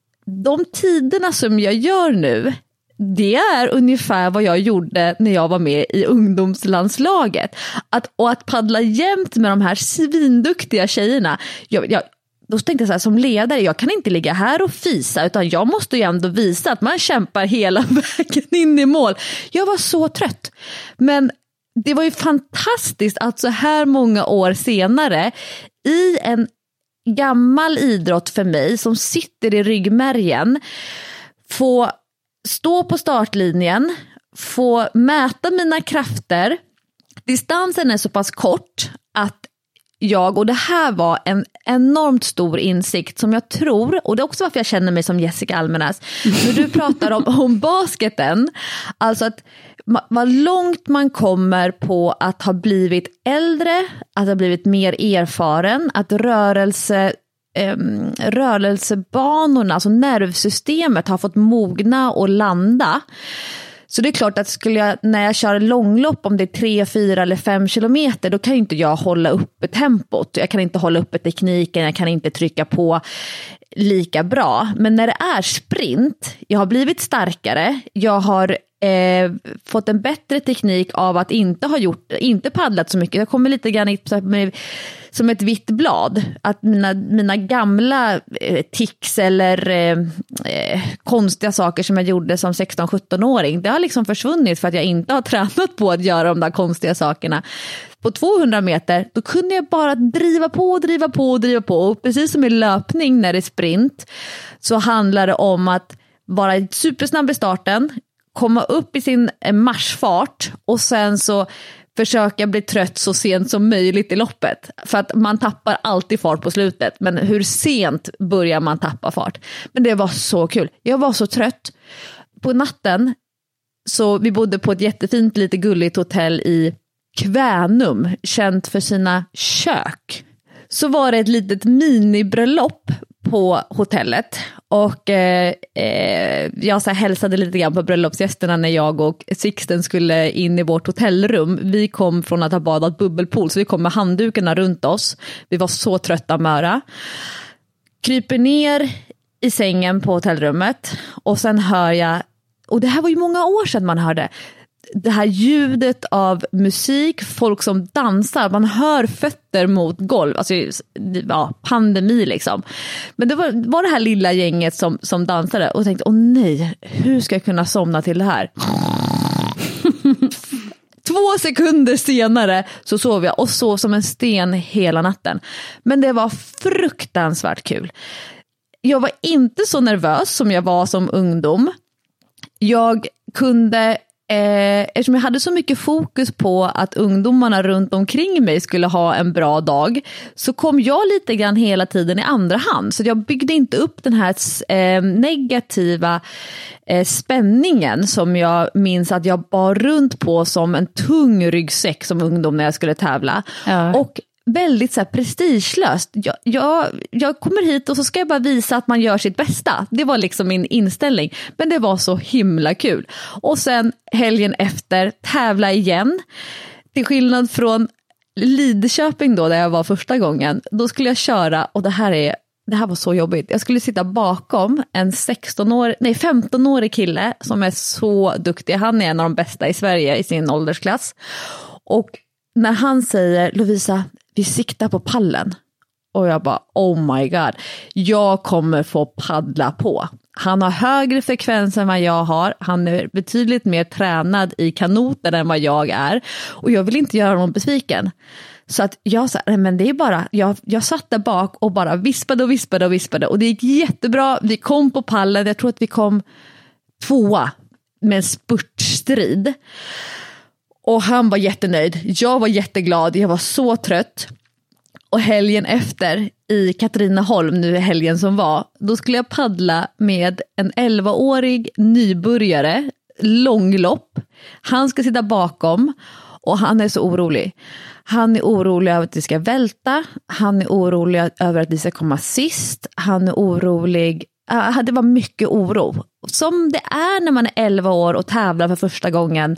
Speaker 1: de tiderna som jag gör nu, det är ungefär vad jag gjorde när jag var med i ungdomslandslaget. Att, och att paddla jämt med de här svinduktiga tjejerna. Jag, jag, då tänkte jag så här, som ledare, jag kan inte ligga här och fisa utan jag måste ju ändå visa att man kämpar hela vägen in i mål. Jag var så trött. Men det var ju fantastiskt att så här många år senare i en gammal idrott för mig som sitter i ryggmärgen få stå på startlinjen, få mäta mina krafter. Distansen är så pass kort att jag, och det här var en enormt stor insikt som jag tror, och det är också varför jag känner mig som Jessica Almenäs, när du pratar om, om basketen, alltså att vad långt man kommer på att ha blivit äldre, att ha blivit mer erfaren, att rörelse eh, rörelsebanorna, alltså nervsystemet har fått mogna och landa. Så det är klart att skulle jag, när jag kör långlopp, om det är tre, fyra eller 5 kilometer, då kan ju inte jag hålla uppe tempot. Jag kan inte hålla uppe tekniken, jag kan inte trycka på lika bra. Men när det är sprint, jag har blivit starkare, jag har eh, fått en bättre teknik av att inte ha gjort, inte paddlat så mycket. Jag kommer lite grann hit som ett vitt blad. Att mina, mina gamla eh, tics eller eh, eh konstiga saker som jag gjorde som 16-17-åring, det har liksom försvunnit för att jag inte har tränat på att göra de där konstiga sakerna. På 200 meter, då kunde jag bara driva på, driva på, driva på. Och precis som i löpning när det är sprint, så handlar det om att vara supersnabb i starten, komma upp i sin eh, marschfart och sen så försöka bli trött så sent som möjligt i loppet. För att man tappar alltid fart på slutet, men hur sent börjar man tappa fart? Men det var så kul. Jag var så trött. På natten, så vi bodde på ett jättefint, lite gulligt hotell i Kvänum, känt för sina kök. Så var det ett litet minibröllop på hotellet och eh, eh, jag så hälsade lite grann på bröllopsgästerna när jag och Sixten skulle in i vårt hotellrum. Vi kom från att ha badat bubbelpool så vi kom med handdukarna runt oss. Vi var så trötta och möra. Kryper ner i sängen på hotellrummet och sen hör jag och det här var ju många år sedan man hörde det här ljudet av musik, folk som dansar, man hör fötter mot golv, alltså ja, pandemi liksom. Men det var, var det här lilla gänget som, som dansade och tänkte, åh nej, hur ska jag kunna somna till det här? Två sekunder senare så sov jag och sov som en sten hela natten. Men det var fruktansvärt kul. Jag var inte så nervös som jag var som ungdom. Jag kunde Eh, eftersom jag hade så mycket fokus på att ungdomarna runt omkring mig skulle ha en bra dag så kom jag lite grann hela tiden i andra hand. Så jag byggde inte upp den här eh, negativa eh, spänningen som jag minns att jag bar runt på som en tung ryggsäck som ungdom när jag skulle tävla. Ja. Och väldigt så här prestigelöst. Jag, jag, jag kommer hit och så ska jag bara visa att man gör sitt bästa. Det var liksom min inställning. Men det var så himla kul. Och sen helgen efter tävla igen. Till skillnad från Lidköping då, där jag var första gången, då skulle jag köra, och det här är det här var så jobbigt. Jag skulle sitta bakom en 16-årig, nej 15-årig kille som är så duktig. Han är en av de bästa i Sverige i sin åldersklass. Och när han säger Lovisa, vi siktar på pallen. Och jag bara, oh my god, jag kommer få paddla på. Han har högre frekvens än vad jag har, han är betydligt mer tränad i kanoter än vad jag är. Och jag vill inte göra honom besviken. Så att jag sa, nej men det är bara, jag, jag satt där bak och bara vispade och vispade och vispade och det gick jättebra, vi kom på pallen, jag tror att vi kom tvåa med en spurtstrid. Och han var jättenöjd, jag var jätteglad, jag var så trött. Och helgen efter i Katrineholm, nu helgen som var, då skulle jag paddla med en 11-årig nybörjare, långlopp. Han ska sitta bakom och han är så orolig. Han är orolig över att vi ska välta, han är orolig över att vi ska komma sist, han är orolig, ah, det var mycket oro. Som det är när man är 11 år och tävlar för första gången,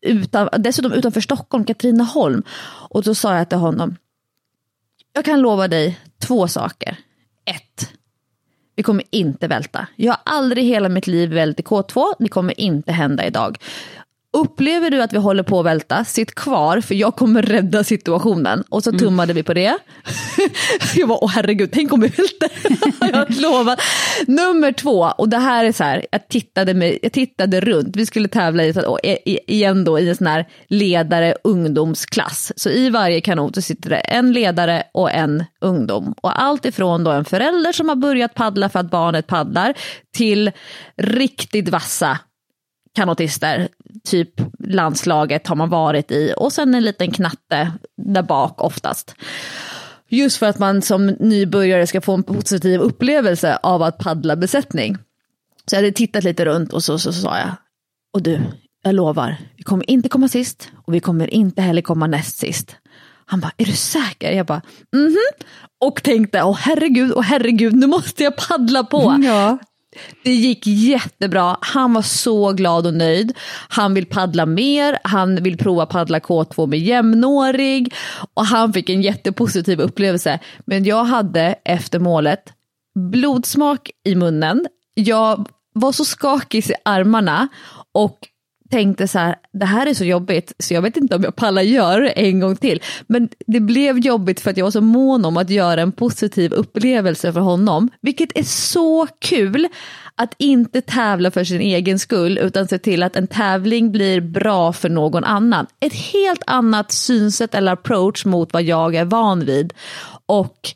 Speaker 1: utan, dessutom utanför Stockholm, Katrineholm. Och då sa jag till honom, jag kan lova dig två saker. Ett, vi kommer inte välta. Jag har aldrig i hela mitt liv vält i K2, det kommer inte hända idag. Upplever du att vi håller på att välta, sitt kvar för jag kommer rädda situationen. Och så tummade mm. vi på det. jag var åh herregud, tänk om vi välter. jag lovar. Nummer två, och det här är så här, jag tittade, med, jag tittade runt, vi skulle tävla i, igen då i en sån här ledare ungdomsklass. Så i varje kanot så sitter det en ledare och en ungdom. Och allt ifrån då en förälder som har börjat paddla för att barnet paddlar till riktigt vassa kanotister, typ landslaget har man varit i och sen en liten knatte där bak oftast. Just för att man som nybörjare ska få en positiv upplevelse av att paddla besättning. Så jag hade tittat lite runt och så, så, så sa jag, och du, jag lovar, vi kommer inte komma sist och vi kommer inte heller komma näst sist. Han bara, är du säker? Jag bara, mhm. Mm och tänkte, åh herregud, åh herregud, nu måste jag paddla på.
Speaker 2: Mm, ja.
Speaker 1: Det gick jättebra. Han var så glad och nöjd. Han vill paddla mer, han vill prova paddla K2 med jämnårig och han fick en jättepositiv upplevelse. Men jag hade efter målet blodsmak i munnen. Jag var så skakig i armarna och tänkte så här, det här är så jobbigt så jag vet inte om jag pallar göra det en gång till. Men det blev jobbigt för att jag var så mån om att göra en positiv upplevelse för honom, vilket är så kul att inte tävla för sin egen skull utan se till att en tävling blir bra för någon annan. Ett helt annat synsätt eller approach mot vad jag är van vid. Och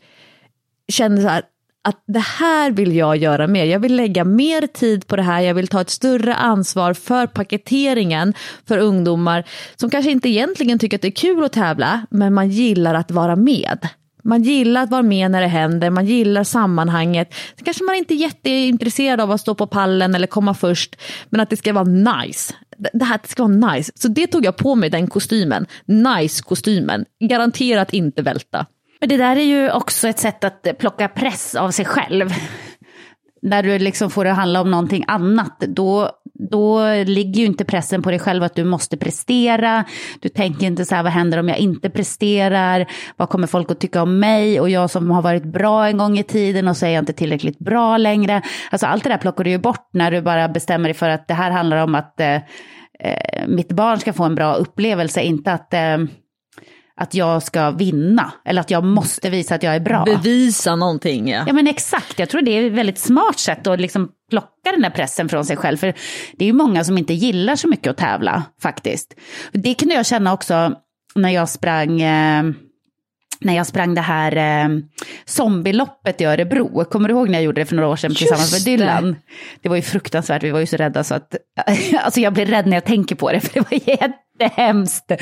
Speaker 1: kände så här, att det här vill jag göra mer. Jag vill lägga mer tid på det här. Jag vill ta ett större ansvar för paketeringen för ungdomar som kanske inte egentligen tycker att det är kul att tävla, men man gillar att vara med. Man gillar att vara med när det händer, man gillar sammanhanget. Sen kanske man inte är jätteintresserad av att stå på pallen eller komma först, men att det ska vara nice. Det här det ska vara nice. Så det tog jag på mig, den kostymen. Nice-kostymen. Garanterat inte välta.
Speaker 2: Men det där är ju också ett sätt att plocka press av sig själv. När du liksom får det handla om någonting annat, då, då ligger ju inte pressen på dig själv att du måste prestera. Du tänker inte så här, vad händer om jag inte presterar? Vad kommer folk att tycka om mig? Och jag som har varit bra en gång i tiden och så är jag inte tillräckligt bra längre. Alltså allt det där plockar du ju bort när du bara bestämmer dig för att det här handlar om att eh, eh mitt barn ska få en bra upplevelse, inte att eh, att jag ska vinna. Eller att jag måste visa att jag är bra.
Speaker 1: Bevisa någonting ja.
Speaker 2: Ja men exakt, jag tror det är ett väldigt smart sätt att liksom plocka den där pressen från sig själv. För det är ju många som inte gillar så mycket att tävla faktiskt. Det kunde jag känna också när jag sprang eh, när jag sprang det här eh, zombieloppet i Örebro. Kommer du ihåg när jag gjorde det för några år sedan tillsammans med Dylan? Det. det var ju fruktansvärt, vi var ju så rädda så att, alltså jag blir rädd när jag tänker på det, för det var jätte jättehemskt.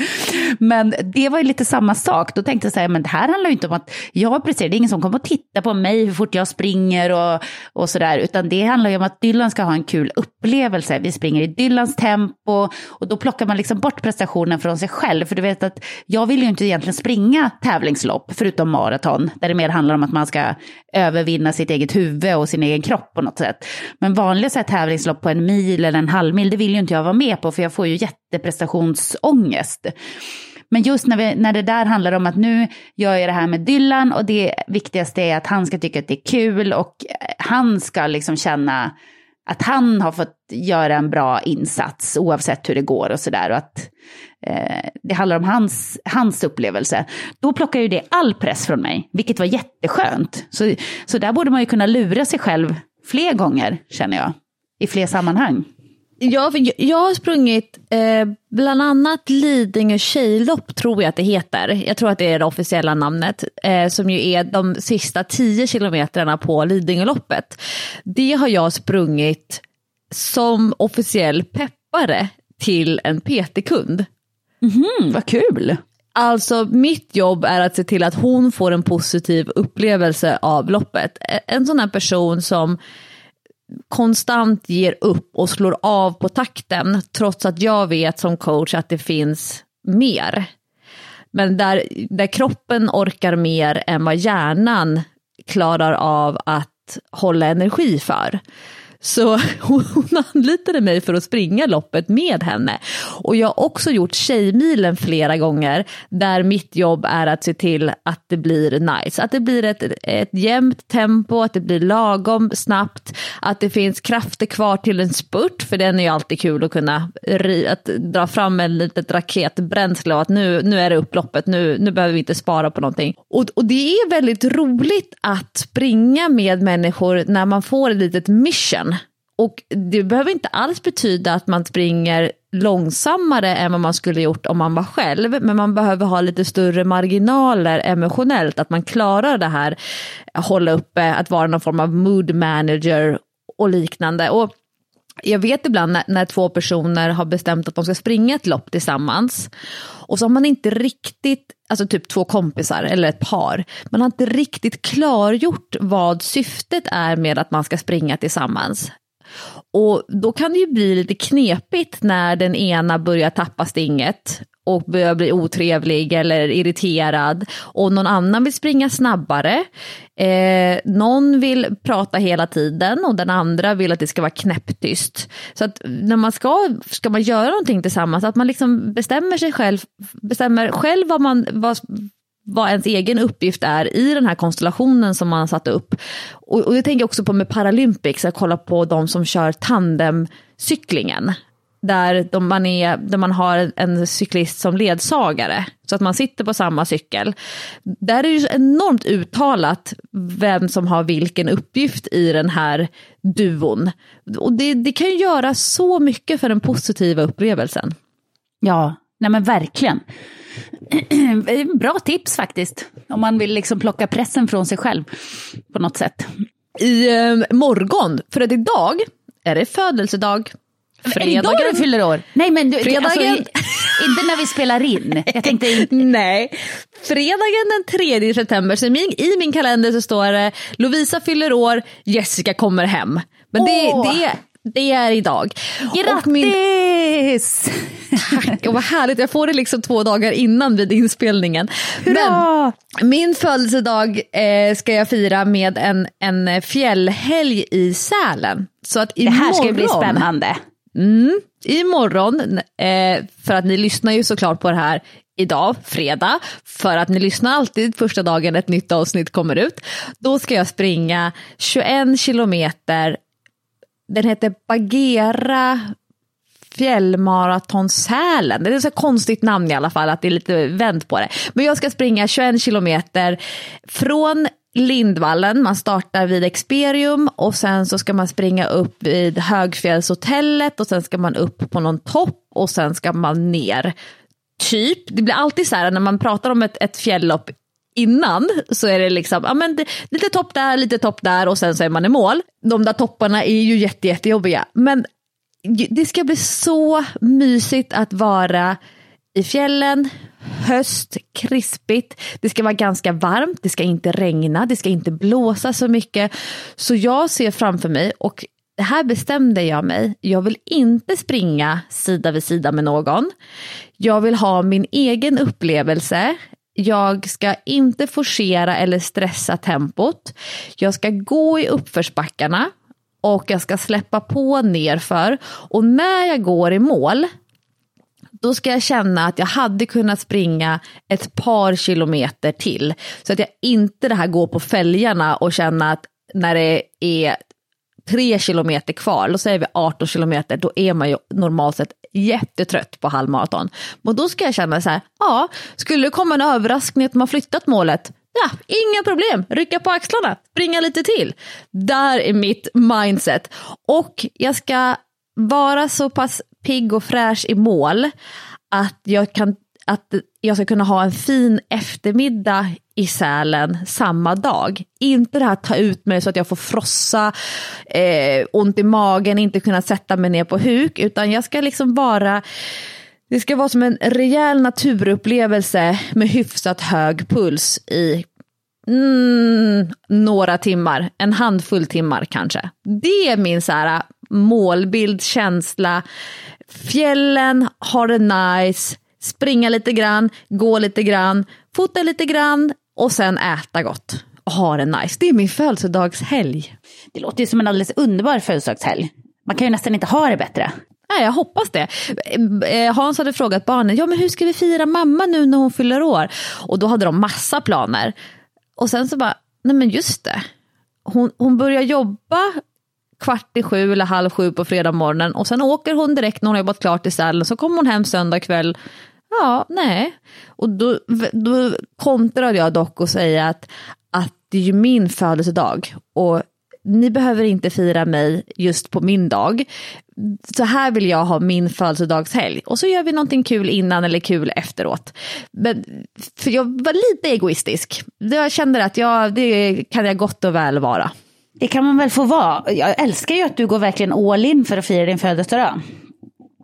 Speaker 2: Men det var ju lite samma sak. Då tänkte jag så här, men det här handlar ju inte om att jag presterar. Det är ingen som kommer att titta på mig hur fort jag springer och, och sådär. Utan det handlar ju om att Dylan ska ha en kul upplevelse. Vi springer i Dylans tempo och då plockar man liksom bort prestationen från sig själv. För du vet att jag vill ju inte egentligen springa tävlingslopp, förutom maraton, där det mer handlar om att man ska övervinna sitt eget huvud och sin egen kropp på något sätt. Men vanliga så här, tävlingslopp på en mil eller en halv mil, det vill ju inte jag vara med på, för jag får ju jätte jätteprestationsångest. Men just när, vi, när det där handlar om att nu gör jag det här med Dylan och det viktigaste är att han ska tycka att det är kul och eh, han ska liksom känna att han har fått göra en bra insats oavsett hur det går och sådär. Och att eh, det handlar om hans, hans upplevelse. Då plockar ju det all press från mig, vilket var jätteskönt. Så, så där borde man ju kunna lura sig själv fler gånger, känner jag. I fler sammanhang.
Speaker 1: Ja, jag, jag har sprungit eh, bland annat Lidingö tjejlopp tror jag att det heter. Jag tror att det är det officiella namnet. Eh, som ju är de sista tio kilometrarna på Lidingöloppet. Det har jag sprungit som officiell peppare till en PT-kund.
Speaker 2: Mm, vad kul!
Speaker 1: Alltså mitt jobb är att se till att hon får en positiv upplevelse av loppet. En sån här person som konstant ger upp och slår av på takten trots att jag vet som coach att det finns mer. Men där, där kroppen orkar mer än vad hjärnan klarar av att hålla energi för. Så hon anlitade mig för att springa loppet med henne. Och jag har också gjort Tjejmilen flera gånger där mitt jobb är att se till att det blir nice. Att det blir ett, ett jämnt tempo, att det blir lagom snabbt, att det finns krafter kvar till en spurt, för den är ju alltid kul att kunna att dra fram en litet raketbränsle och att nu, nu är det upploppet, nu, nu behöver vi inte spara på någonting. Och, och det är väldigt roligt att springa med människor när man får ett litet mission och det behöver inte alls betyda att man springer långsammare än vad man skulle gjort om man var själv, men man behöver ha lite större marginaler emotionellt, att man klarar det här, hålla uppe, att vara någon form av mood manager och liknande. Och jag vet ibland när, när, två personer har bestämt att de ska springa ett lopp tillsammans och så har man inte riktigt, alltså typ två kompisar eller ett par, man har inte riktigt klargjort vad syftet är med att man ska springa tillsammans. Och då kan det ju bli lite knepigt när den ena börjar tappa stinget och börjar bli otrevlig eller irriterad och någon annan vill springa snabbare. Eh, någon vill prata hela tiden och den andra vill att det ska vara knäpptyst. Så att när man ska, ska man göra någonting tillsammans, att man liksom bestämmer sig själv, bestämmer själv vad man, vad, vad ens egen uppgift är i den här konstellationen som man har satt upp. Och, och det tänker jag också på med Paralympics, att kolla på de som kör tandemcyklingen. Där, de, man är, där man har en cyklist som ledsagare, så att man sitter på samma cykel. Där är det ju enormt uttalat vem som har vilken uppgift i den här duon. Och det, det kan ju göra så mycket för den positiva upplevelsen.
Speaker 2: Ja, nej men verkligen. Bra tips faktiskt, om man vill liksom plocka pressen från sig själv på något sätt.
Speaker 1: I eh, morgon, för att idag är det födelsedag.
Speaker 2: Fredagen. Idag du fyller år? Nej men du, Fredagen. Alltså, inte när vi spelar in. Jag tänkte
Speaker 1: Nej, fredagen den 3 september, så i min kalender så står det Lovisa fyller år, Jessica kommer hem. Men det, oh. det, det är idag.
Speaker 2: Grattis! Min...
Speaker 1: Tack, och vad härligt. Jag får det liksom två dagar innan vid inspelningen. Men min födelsedag eh, ska jag fira med en, en fjällhelg i Sälen. Så att
Speaker 2: det här ska bli spännande.
Speaker 1: Mm, imorgon, eh, för att ni lyssnar ju såklart på det här idag, fredag, för att ni lyssnar alltid första dagen ett nytt avsnitt kommer ut. Då ska jag springa 21 kilometer den heter Bagera fjällmaraton Sälen. Det är ett konstigt namn i alla fall, att det är lite vänt på det. Men jag ska springa 21 kilometer från Lindvallen, man startar vid Experium och sen så ska man springa upp vid Högfjällshotellet och sen ska man upp på någon topp och sen ska man ner. Typ, det blir alltid så här när man pratar om ett, ett fjälllopp innan så är det liksom ja, men det, lite topp där, lite topp där och sen så är man i mål. De där topparna är ju jätte, jättejobbiga. Men det ska bli så mysigt att vara i fjällen, höst, krispigt, det ska vara ganska varmt, det ska inte regna, det ska inte blåsa så mycket. Så jag ser framför mig, och det här bestämde jag mig, jag vill inte springa sida vid sida med någon. Jag vill ha min egen upplevelse, jag ska inte forcera eller stressa tempot. Jag ska gå i uppförsbackarna och jag ska släppa på nerför. Och när jag går i mål, då ska jag känna att jag hade kunnat springa ett par kilometer till. Så att jag inte det här går på fälgarna och känna att när det är tre kilometer kvar, då säger vi 18 kilometer, då är man ju normalt sett jättetrött på halvmaraton. Och då ska jag känna så här, ja, skulle det komma en överraskning att man flyttat målet, ja, inga problem, rycka på axlarna, springa lite till. Där är mitt mindset. Och jag ska vara så pass pigg och fräsch i mål att jag, kan, att jag ska kunna ha en fin eftermiddag i Sälen samma dag. Inte det här ta ut mig så att jag får frossa, eh, ont i magen, inte kunna sätta mig ner på huk, utan jag ska liksom vara det ska vara som en rejäl naturupplevelse med hyfsat hög puls i mm, några timmar, en handfull timmar kanske. Det är min så här, målbild, känsla. Fjällen, ha det nice, springa lite grann, gå lite grann, fota lite grann och sen äta gott och ha det nice. Det är min födelsedagshelg.
Speaker 2: Det låter ju som en alldeles underbar födelsedagshelg. Man kan ju nästan inte ha det bättre.
Speaker 1: Nej, jag hoppas det. Eh, Hans hade frågat barnen, ja men hur ska vi fira mamma nu när hon fyller år? Och då hade de massa planer. Och sen så bara, nej men just det. Hon, hon börjar jobba kvart i sju eller halv sju på fredag morgonen och sen åker hon direkt när hon har jobbat klart i Sälen så kommer hon hem söndag kväll. Ja, nej. Och då, då kontrade jag dock och säga att, att det är ju min födelsedag och ni behöver inte fira mig just på min dag. Så här vill jag ha min födelsedagshelg. Och så gör vi någonting kul innan eller kul efteråt. Men, för jag var lite egoistisk. Jag kände att jag, det kan jag gott och väl vara.
Speaker 2: Det kan man väl få vara. Jag älskar ju att du går verkligen all in för att fira din födelsedag.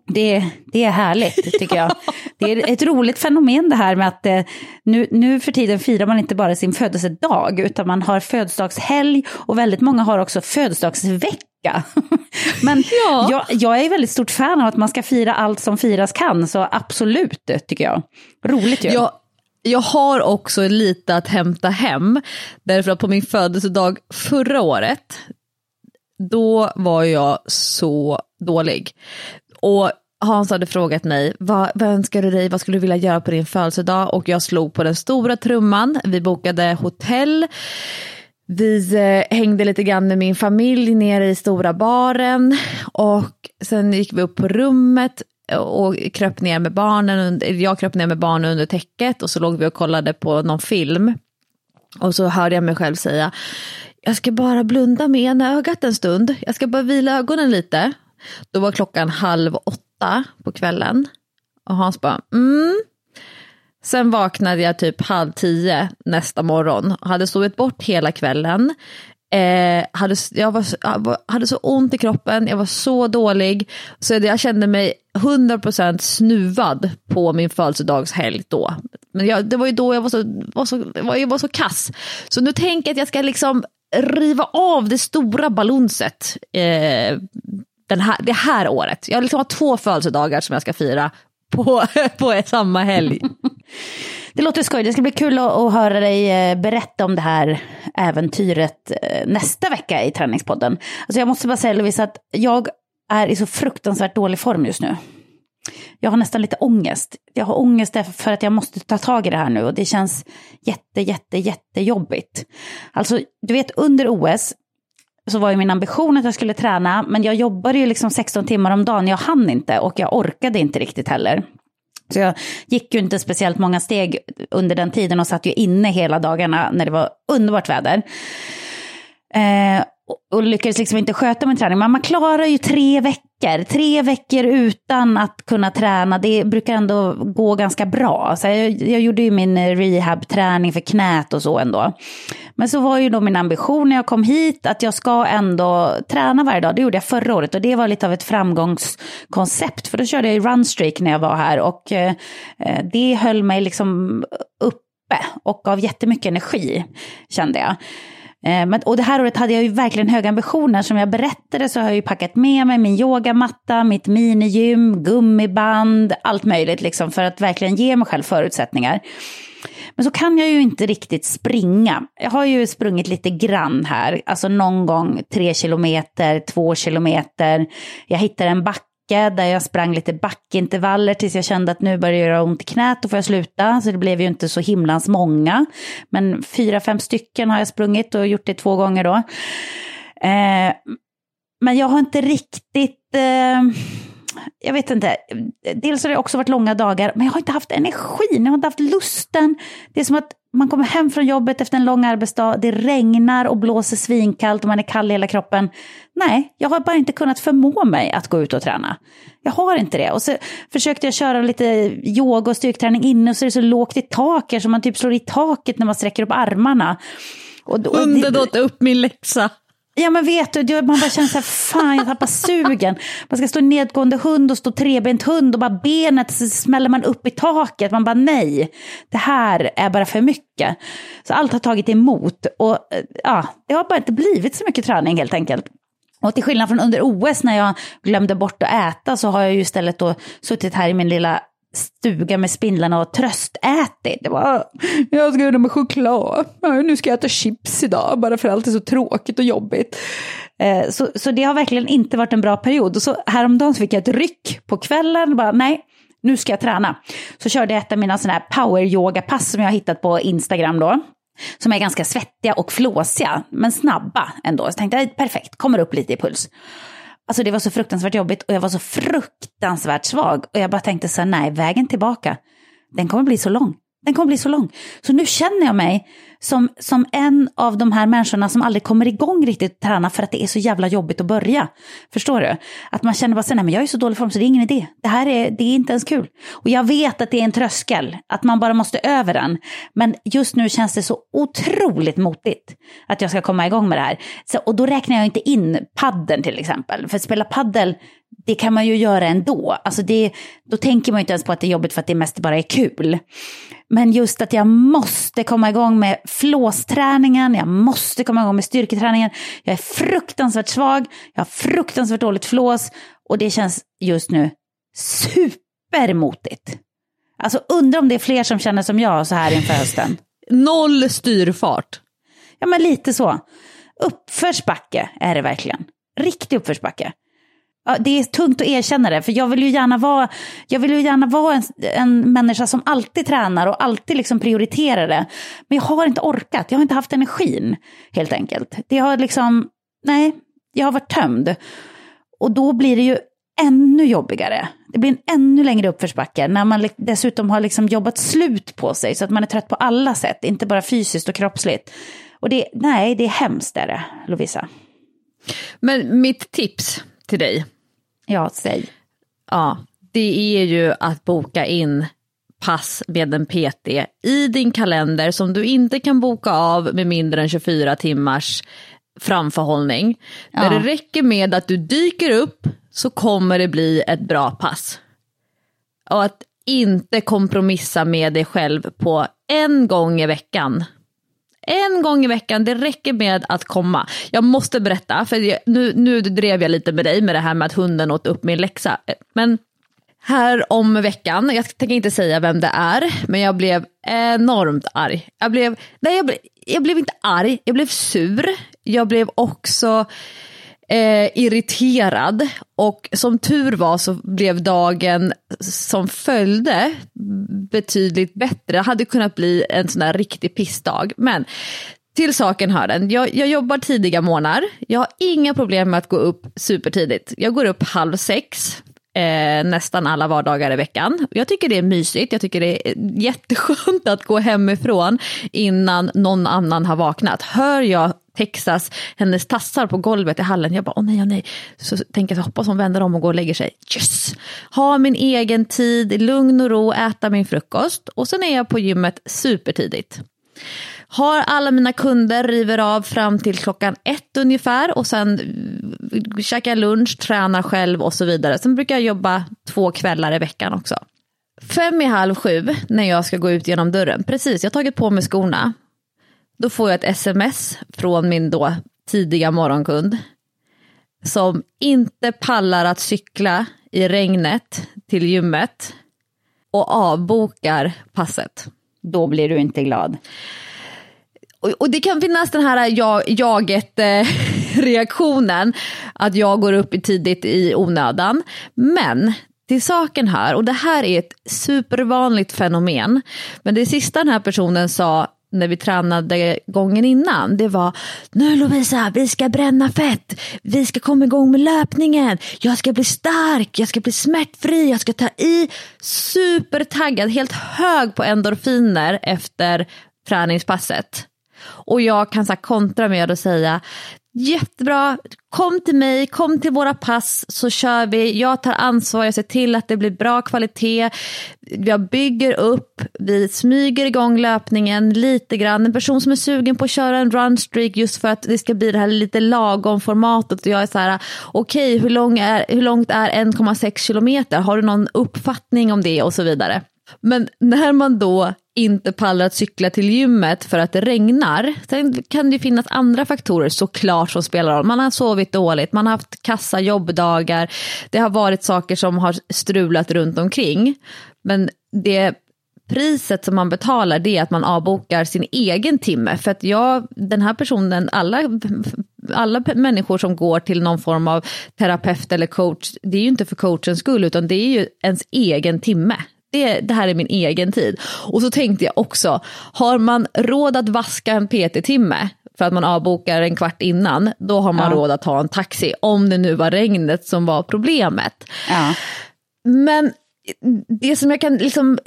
Speaker 2: Det, det är härligt tycker jag. Det är ett roligt fenomen det här med att eh, nu, nu för tiden firar man inte bara sin födelsedag utan man har födelsedagshelg och väldigt många har också födelsedagsvecka. Men ja. jag, jag är väldigt stort fan av att man ska fira allt som firas kan, så absolut tycker jag. Roligt ju.
Speaker 1: Ja. Jag har också lite att hämta hem, därför att på min födelsedag förra året, då var jag så dålig. Och Hans hade frågat mig, vad, vad önskar du dig, vad skulle du vilja göra på din födelsedag? Och jag slog på den stora trumman, vi bokade hotell, vi eh, hängde lite grann med min familj nere i stora baren och sen gick vi upp på rummet och kröp ner med barnen, jag kröp ner med barnen under täcket och så låg vi och kollade på någon film. Och så hörde jag mig själv säga, jag ska bara blunda med ena ögat en stund, jag ska bara vila ögonen lite. Då var klockan halv åtta på kvällen. Och Hans bara, mm. Sen vaknade jag typ halv tio nästa morgon. Hade sovit bort hela kvällen. Eh, hade, jag, var, jag hade så ont i kroppen, jag var så dålig. Så jag kände mig 100% snuvad på min födelsedagshelg då. Men jag, det var ju då jag var så, var så, jag var så kass. Så nu tänker jag att jag ska liksom riva av det stora balonset eh, den här, det här året. Jag liksom har två födelsedagar som jag ska fira på, på samma helg.
Speaker 2: Det låter skoj. Det ska bli kul att, att höra dig eh, berätta om det här äventyret eh, nästa vecka i Träningspodden. Alltså jag måste bara säga Lovisa att jag är i så fruktansvärt dålig form just nu. Jag har nästan lite ångest. Jag har ångest för att jag måste ta tag i det här nu och det känns jätte, jätte, jättejobbigt. Alltså, du vet under OS så var ju min ambition att jag skulle träna, men jag jobbade ju liksom 16 timmar om dagen, jag hann inte och jag orkade inte riktigt heller. Så jag gick ju inte speciellt många steg under den tiden och satt ju inne hela dagarna när det var underbart väder. Eh, och lyckades liksom inte sköta min träning. Men man klarar ju tre veckor. Tre veckor utan att kunna träna, det brukar ändå gå ganska bra. Så jag, jag gjorde ju min rehab-träning för knät och så ändå. Men så var ju då min ambition när jag kom hit att jag ska ändå träna varje dag. Det gjorde jag förra året och det var lite av ett framgångskoncept. För då körde jag ju runstreak när jag var här och eh, det höll mig liksom uppe och gav jättemycket energi kände jag. Eh, men, och det här året hade jag ju verkligen höga ambitioner. Som jag berättade så har jag ju packat med mig min yogamatta, mitt minigym, gummiband, allt möjligt liksom för att verkligen ge mig själv förutsättningar. Men så kan jag ju inte riktigt springa. Jag har ju sprungit lite grann här, alltså någon gång tre kilometer, två kilometer. Jag hittar en back vecka där jag sprang lite backintervaller tills jag kände att nu börjar det göra ont i knät, då får jag sluta. Så det blev ju inte så himlans många. Men fyra, fem stycken har jag sprungit och gjort det två gånger då. Eh, men jag har inte riktigt... Eh, jag vet inte, dels har det också varit långa dagar, men jag har inte haft energin, jag har inte haft lusten. Det är som att man kommer hem från jobbet efter en lång arbetsdag, det regnar och blåser svinkallt och man är kall i hela kroppen. Nej, jag har bara inte kunnat förmå mig att gå ut och träna. Jag har inte det. Och så försökte jag köra lite yoga och styrketräning inne och så är det så lågt i taket så man typ slår i taket när man sträcker upp armarna.
Speaker 1: Och åt upp min läxa.
Speaker 2: Ja men vet du, man bara känner så här, fan jag tappar sugen. Man ska stå nedgående hund och stå trebent hund och bara benet så smäller man upp i taket. Man bara nej, det här är bara för mycket. Så allt har tagit emot och eh, ja, det har bara inte blivit så mycket träning helt enkelt. Och till skillnad från under OS när jag glömde bort att äta så har jag ju istället då suttit här i min lilla stuga med spindlarna och tröstätit. Det var, jag ska göra med choklad, nu ska jag äta chips idag, bara för allt är så tråkigt och jobbigt. Eh, så, så det har verkligen inte varit en bra period. Och så häromdagen så fick jag ett ryck på kvällen, bara nej, nu ska jag träna. Så körde jag ett av mina sådana här power yoga-pass som jag har hittat på Instagram då. Som är ganska svettiga och flåsiga, men snabba ändå. Så tänkte jag, perfekt, kommer upp lite i puls. Alltså det var så fruktansvärt jobbigt och jag var så fruktansvärt svag. Och jag bara tänkte så här, nej, vägen tillbaka, den kommer bli så lång. Den kommer bli så lång. Så nu känner jag mig som, som en av de här människorna som aldrig kommer igång riktigt att träna för att det är så jävla jobbigt att börja. Förstår du? Att man känner bara så nej men jag är i så dålig form så det är ingen idé. Det här är, det är inte ens kul. Och jag vet att det är en tröskel, att man bara måste över den. Men just nu känns det så otroligt motigt att jag ska komma igång med det här. Så, och då räknar jag inte in padden till exempel. För att spela paddel det kan man ju göra ändå. Alltså det, då tänker man ju inte ens på att det är jobbigt för att det mest bara är kul. Men just att jag måste komma igång med flåsträningen, jag måste komma igång med styrketräningen. Jag är fruktansvärt svag, jag har fruktansvärt dåligt flås och det känns just nu supermotigt. Alltså undrar om det är fler som känner som jag så här inför hösten.
Speaker 1: Noll styrfart.
Speaker 2: Ja men lite så. Uppförsbacke är det verkligen. Riktig uppförsbacke. Ja, det är tungt att erkänna det, för jag vill ju gärna vara, jag vill ju gärna vara en, en människa som alltid tränar och alltid liksom prioriterar det. Men jag har inte orkat, jag har inte haft energin helt enkelt. Det har liksom, nej, jag har varit tömd. Och då blir det ju ännu jobbigare. Det blir en ännu längre uppförsbacke när man dessutom har liksom jobbat slut på sig så att man är trött på alla sätt, inte bara fysiskt och kroppsligt. Och det, nej, det är hemskt är det, Lovisa.
Speaker 1: Men mitt tips till dig
Speaker 2: Ja, säg.
Speaker 1: Ja, det är ju att boka in pass med en PT i din kalender som du inte kan boka av med mindre än 24 timmars framförhållning. Ja. Där det räcker med att du dyker upp så kommer det bli ett bra pass. Och att inte kompromissa med dig själv på en gång i veckan. En gång i veckan, det räcker med att komma. Jag måste berätta, för nu, nu drev jag lite med dig med det här med att hunden åt upp min läxa. Men här om veckan, jag tänker inte säga vem det är, men jag blev enormt arg. Jag blev, nej jag blev, jag blev inte arg, jag blev sur. Jag blev också eh, irriterad och som tur var så blev dagen som följde betydligt bättre. Det hade kunnat bli en sån där riktig pissdag. Men till saken hör den. Jag, jag jobbar tidiga morgnar. Jag har inga problem med att gå upp supertidigt. Jag går upp halv sex eh, nästan alla vardagar i veckan. Jag tycker det är mysigt, jag tycker det är jätteskönt att gå hemifrån innan någon annan har vaknat. Hör jag Texas, hennes tassar på golvet i hallen. Jag bara, åh nej, åh nej. Så tänker jag, hoppas hon vänder om och går och lägger sig. Yes! Ha min egen tid, lugn och ro, äta min frukost. Och sen är jag på gymmet supertidigt. Har alla mina kunder, river av fram till klockan ett ungefär och sen eh, käkar jag lunch, tränar själv och så vidare. Sen brukar jag jobba två kvällar i veckan också. Fem i halv sju när jag ska gå ut genom dörren, precis, jag har tagit på mig skorna. Då får jag ett sms från min då tidiga morgonkund som inte pallar att cykla i regnet till gymmet och avbokar passet.
Speaker 2: Då blir du inte glad.
Speaker 1: Och, och det kan finnas den här jag, jaget, eh, reaktionen att jag går upp tidigt i onödan. Men till saken här, och det här är ett supervanligt fenomen, men det sista den här personen sa när vi tränade gången innan, det var nu Lovisa, vi ska bränna fett, vi ska komma igång med löpningen, jag ska bli stark, jag ska bli smärtfri, jag ska ta i, supertaggad, helt hög på endorfiner efter träningspasset. Och jag kan så kontra med att säga, Jättebra, kom till mig, kom till våra pass så kör vi. Jag tar ansvar, jag ser till att det blir bra kvalitet. Jag bygger upp, vi smyger igång löpningen lite grann. En person som är sugen på att köra en runstreak just för att det ska bli det här lite lagom formatet. Och jag är så här, okej okay, hur, lång är, hur långt är 1,6 kilometer? Har du någon uppfattning om det och så vidare. Men när man då inte pallar att cykla till gymmet för att det regnar. Sen kan det finnas andra faktorer såklart som spelar roll. Man har sovit dåligt, man har haft kassa jobbdagar, det har varit saker som har strulat runt omkring. Men det priset som man betalar det är att man avbokar sin egen timme. För att jag, den här personen, alla, alla människor som går till någon form av terapeut eller coach, det är ju inte för coachens skull utan det är ju ens egen timme det, det här är min egen tid. Och så tänkte jag också, har man råd att vaska en PT-timme för att man avbokar en kvart innan, då har man ja. råd att ta en taxi. Om det nu var regnet som var problemet.
Speaker 2: Ja.
Speaker 1: Men det som jag kan liksom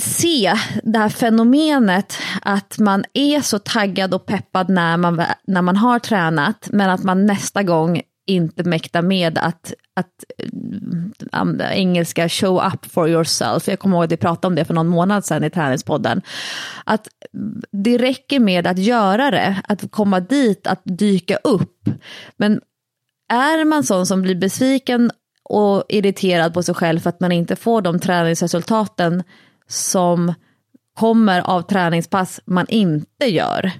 Speaker 1: se det här fenomenet att man är så taggad och peppad när man, när man har tränat men att man nästa gång inte mäkta med att, att um, engelska show up for yourself. Jag kommer ihåg att vi pratade om det för någon månad sedan i träningspodden. Att det räcker med att göra det, att komma dit, att dyka upp. Men är man sån som blir besviken och irriterad på sig själv för att man inte får de träningsresultaten som kommer av träningspass man inte gör,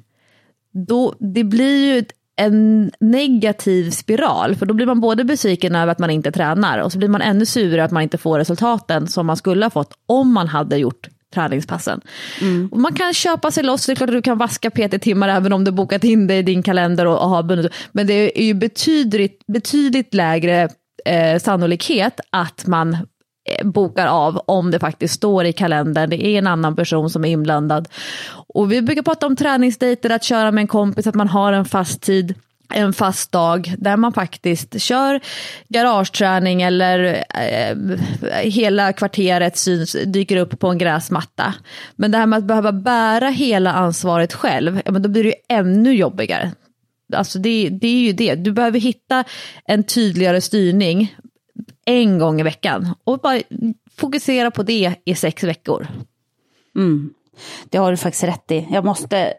Speaker 1: då, det blir ju ett en negativ spiral. För då blir man både besviken över att man inte tränar och så blir man ännu surare att man inte får resultaten som man skulle ha fått om man hade gjort träningspassen. Mm. Man kan köpa sig loss, det är klart att du kan vaska PT-timmar även om du bokat in det i din kalender och, och har bundit. Men det är ju betydligt, betydligt lägre eh, sannolikhet att man Eh, bokar av om det faktiskt står i kalendern, det är en annan person som är inblandad. Och vi brukar prata om träningsdejter, att köra med en kompis, att man har en fast tid en fast dag där man faktiskt kör garageträning eller eh, hela kvarteret syns, dyker upp på en gräsmatta. Men det här med att behöva bära hela ansvaret själv, ja, men då blir det ju ännu jobbigare. Alltså det, det är ju det, du behöver hitta en tydligare styrning en gång i veckan och bara fokusera på det i sex veckor.
Speaker 2: Mm. Det har du faktiskt rätt i. Jag måste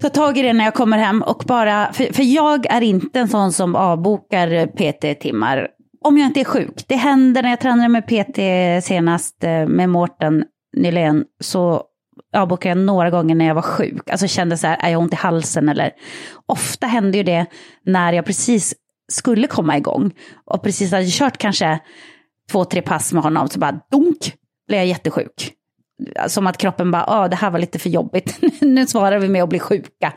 Speaker 2: ta tag i det när jag kommer hem och bara, för, för jag är inte en sån som avbokar PT-timmar om jag inte är sjuk. Det händer när jag tränade med PT senast eh, med Mårten Nylén så avbokade jag några gånger när jag var sjuk. Alltså kände så här, är jag ont i halsen eller? Ofta händer ju det när jag precis skulle komma igång och precis hade kört kanske två, tre pass med honom så bara dunk, blev jag jättesjuk som att kroppen bara, ja ah, det här var lite för jobbigt, nu svarar vi med att bli sjuka.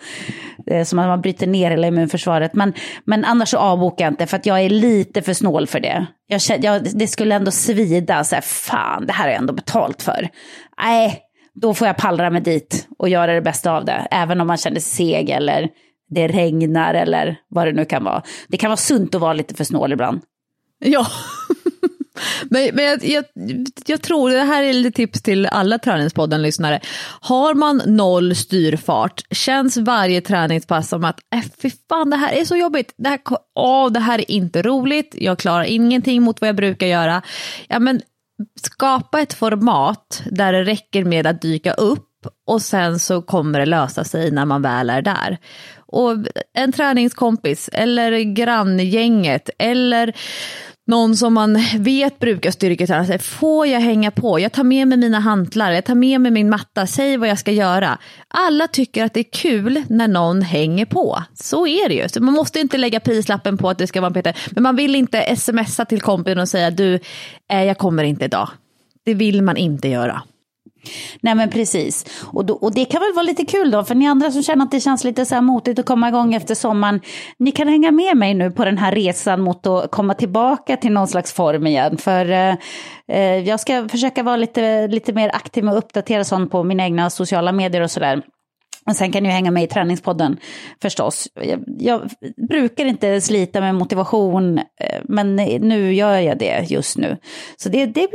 Speaker 2: Som att man bryter ner hela immunförsvaret. Men, men annars så avbokar jag inte för att jag är lite för snål för det. Jag, jag, det skulle ändå svida, så här, fan det här har jag ändå betalt för. Nej, då får jag pallra mig dit och göra det bästa av det. Även om man känner sig seg eller det regnar eller vad det nu kan vara. Det kan vara sunt att vara lite för snål ibland.
Speaker 1: Ja. Men, men jag, jag, jag, tror, det här är lite tips till alla Träningspodden-lyssnare. Har man noll styrfart, känns varje träningspass som att äh, fy fan det här är så jobbigt, det här, åh, det här är inte roligt, jag klarar ingenting mot vad jag brukar göra. Ja, men skapa ett format där det räcker med att dyka upp och sen så kommer det lösa sig när man väl är där. Och en träningskompis eller granngänget eller någon som man vet brukar styrketräna, sig. får jag hänga på? Jag tar med mig mina hantlar, jag tar med mig min matta, säg vad jag ska göra. Alla tycker att det är kul när någon hänger på. Så är det ju. Så man måste inte lägga prislappen på att det ska vara en PT, men man vill inte smsa till kompisen och säga du, eh, jag kommer inte idag. Det vill man inte göra.
Speaker 2: Nej men precis. Och, då, och det kan väl vara lite kul då, för ni andra som känner att det känns lite så här motigt att komma igång efter sommaren, ni kan hänga med mig nu på den här resan mot att komma tillbaka till någon slags form igen. För eh, eh jag ska försöka vara lite, lite mer aktiv med att uppdatera sånt på mina egna sociala medier och sådär. Och sen kan ni hänga med i träningspodden förstås. Jag, jag, brukar inte slita med motivation, eh, men nu gör jag det just nu. Så det, det,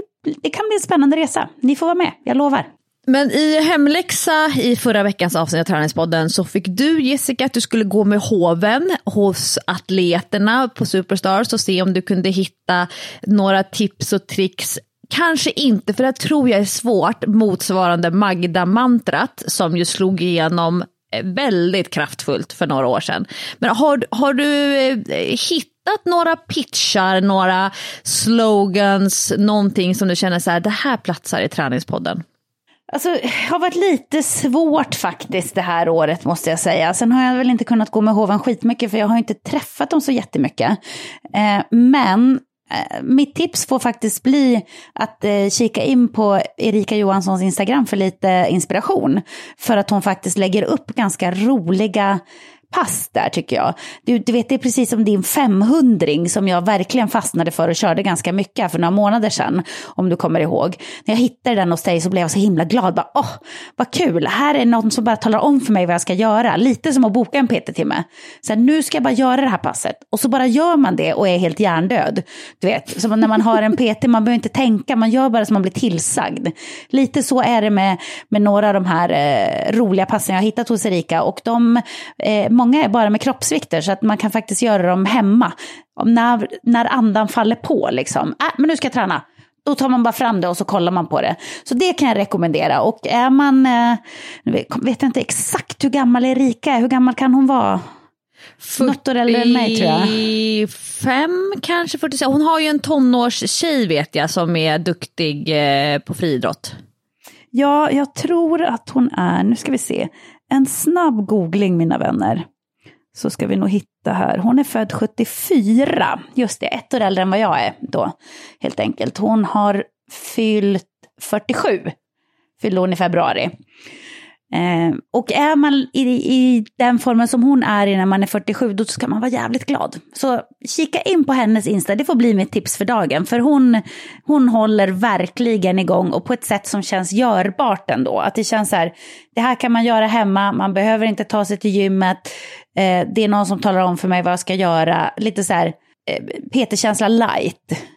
Speaker 2: det kan bli en spännande resa. Ni får vara med, jag lovar.
Speaker 1: Men i hemläxa i förra veckans avsnitt av Träningspodden så fick du Jessica att du skulle gå med hoven hos atleterna på Superstars och se om du kunde hitta några tips och tricks Kanske inte, för det tror jag är svårt, motsvarande Magda-mantrat som ju slog igenom väldigt kraftfullt för några år sedan. Men har, har du eh, hittat hittat några pitchar, några slogans, någonting som du känner så här, det här platsar i träningspodden?
Speaker 2: Alltså, det har varit lite svårt faktiskt det här året måste jag säga. Sen har jag väl inte kunnat gå med hoven skitmycket för jag har inte träffat dem så jättemycket. Eh, men Eh, mitt tips får faktiskt bli att eh, kika in på Erika Johanssons Instagram för lite inspiration. För att hon faktiskt lägger upp ganska roliga pass där tycker jag. Du, du vet, det är precis som din 500 som jag verkligen fastnade för och körde ganska mycket för några månader sedan, om du kommer ihåg. När jag hittade den hos dig så blev jag så himla glad. Bara, Åh, vad kul, här är någon som bara talar om för mig vad jag ska göra. Lite som att boka en PT-timme. Så här, nu ska jag bara göra det här passet. Och så bara gör man det och är helt hjärndöd. Du vet, som när man har en PT, man behöver inte tänka, man gör bara som man blir tillsagd. Lite så är det med, med några av de här eh, roliga passen jag har hittat hos Erika. Och de eh, många är bara med kroppsvikter så att man kan faktiskt göra dem hemma. När, när andan faller på liksom. Äh, men nu ska jag träna. Då tar man bara fram det och så kollar man på det. Så det kan jag rekommendera. Och är man, eh, vet jag inte exakt hur gammal Erika är, hur gammal kan hon vara?
Speaker 1: 40, Något år äldre än mig tror jag. 45 kanske, 46. Hon har ju en tonårstjej vet jag som är duktig eh, på friidrott.
Speaker 2: Ja, jag tror att hon är, nu ska vi se, en snabb googling mina vänner så ska vi nog hitta här. Hon är född 74, just det, ett år äldre än vad jag är då, helt enkelt. Hon har fyllt 47, fyllde hon i februari. Eh, och är man i, i den formen som hon är i när man är 47, då ska man vara jävligt glad. Så kika in på hennes Insta, det får bli mitt tips för dagen. För hon, hon håller verkligen igång och på ett sätt som känns görbart ändå. Att det känns så här, det här kan man göra hemma, man behöver inte ta sig till gymmet. Eh, det är någon som talar om för mig vad jag ska göra. Lite så här, eh, Peter-känsla light.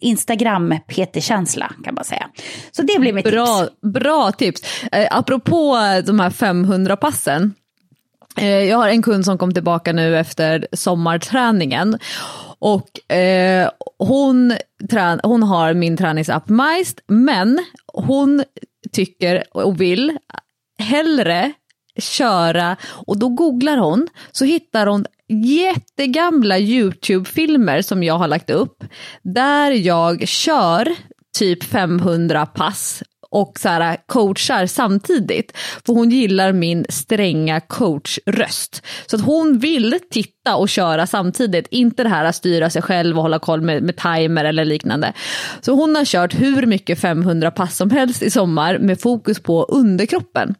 Speaker 2: Instagram PT-känsla kan man säga. Så det blir mitt
Speaker 1: bra,
Speaker 2: tips.
Speaker 1: Bra tips. Eh, apropå de här 500 passen. Eh, jag har en kund som kom tillbaka nu efter sommarträningen. Och eh, hon, trän hon har min träningsapp Majst, men hon tycker och vill hellre köra och då googlar hon så hittar hon jättegamla YouTube-filmer som jag har lagt upp där jag kör typ 500 pass och så här, äh, coachar samtidigt. För hon gillar min stränga coachröst. Så att hon vill titta och köra samtidigt, inte det här att styra sig själv och hålla koll med, med timer eller liknande. Så hon har kört hur mycket 500 pass som helst i sommar med fokus på underkroppen.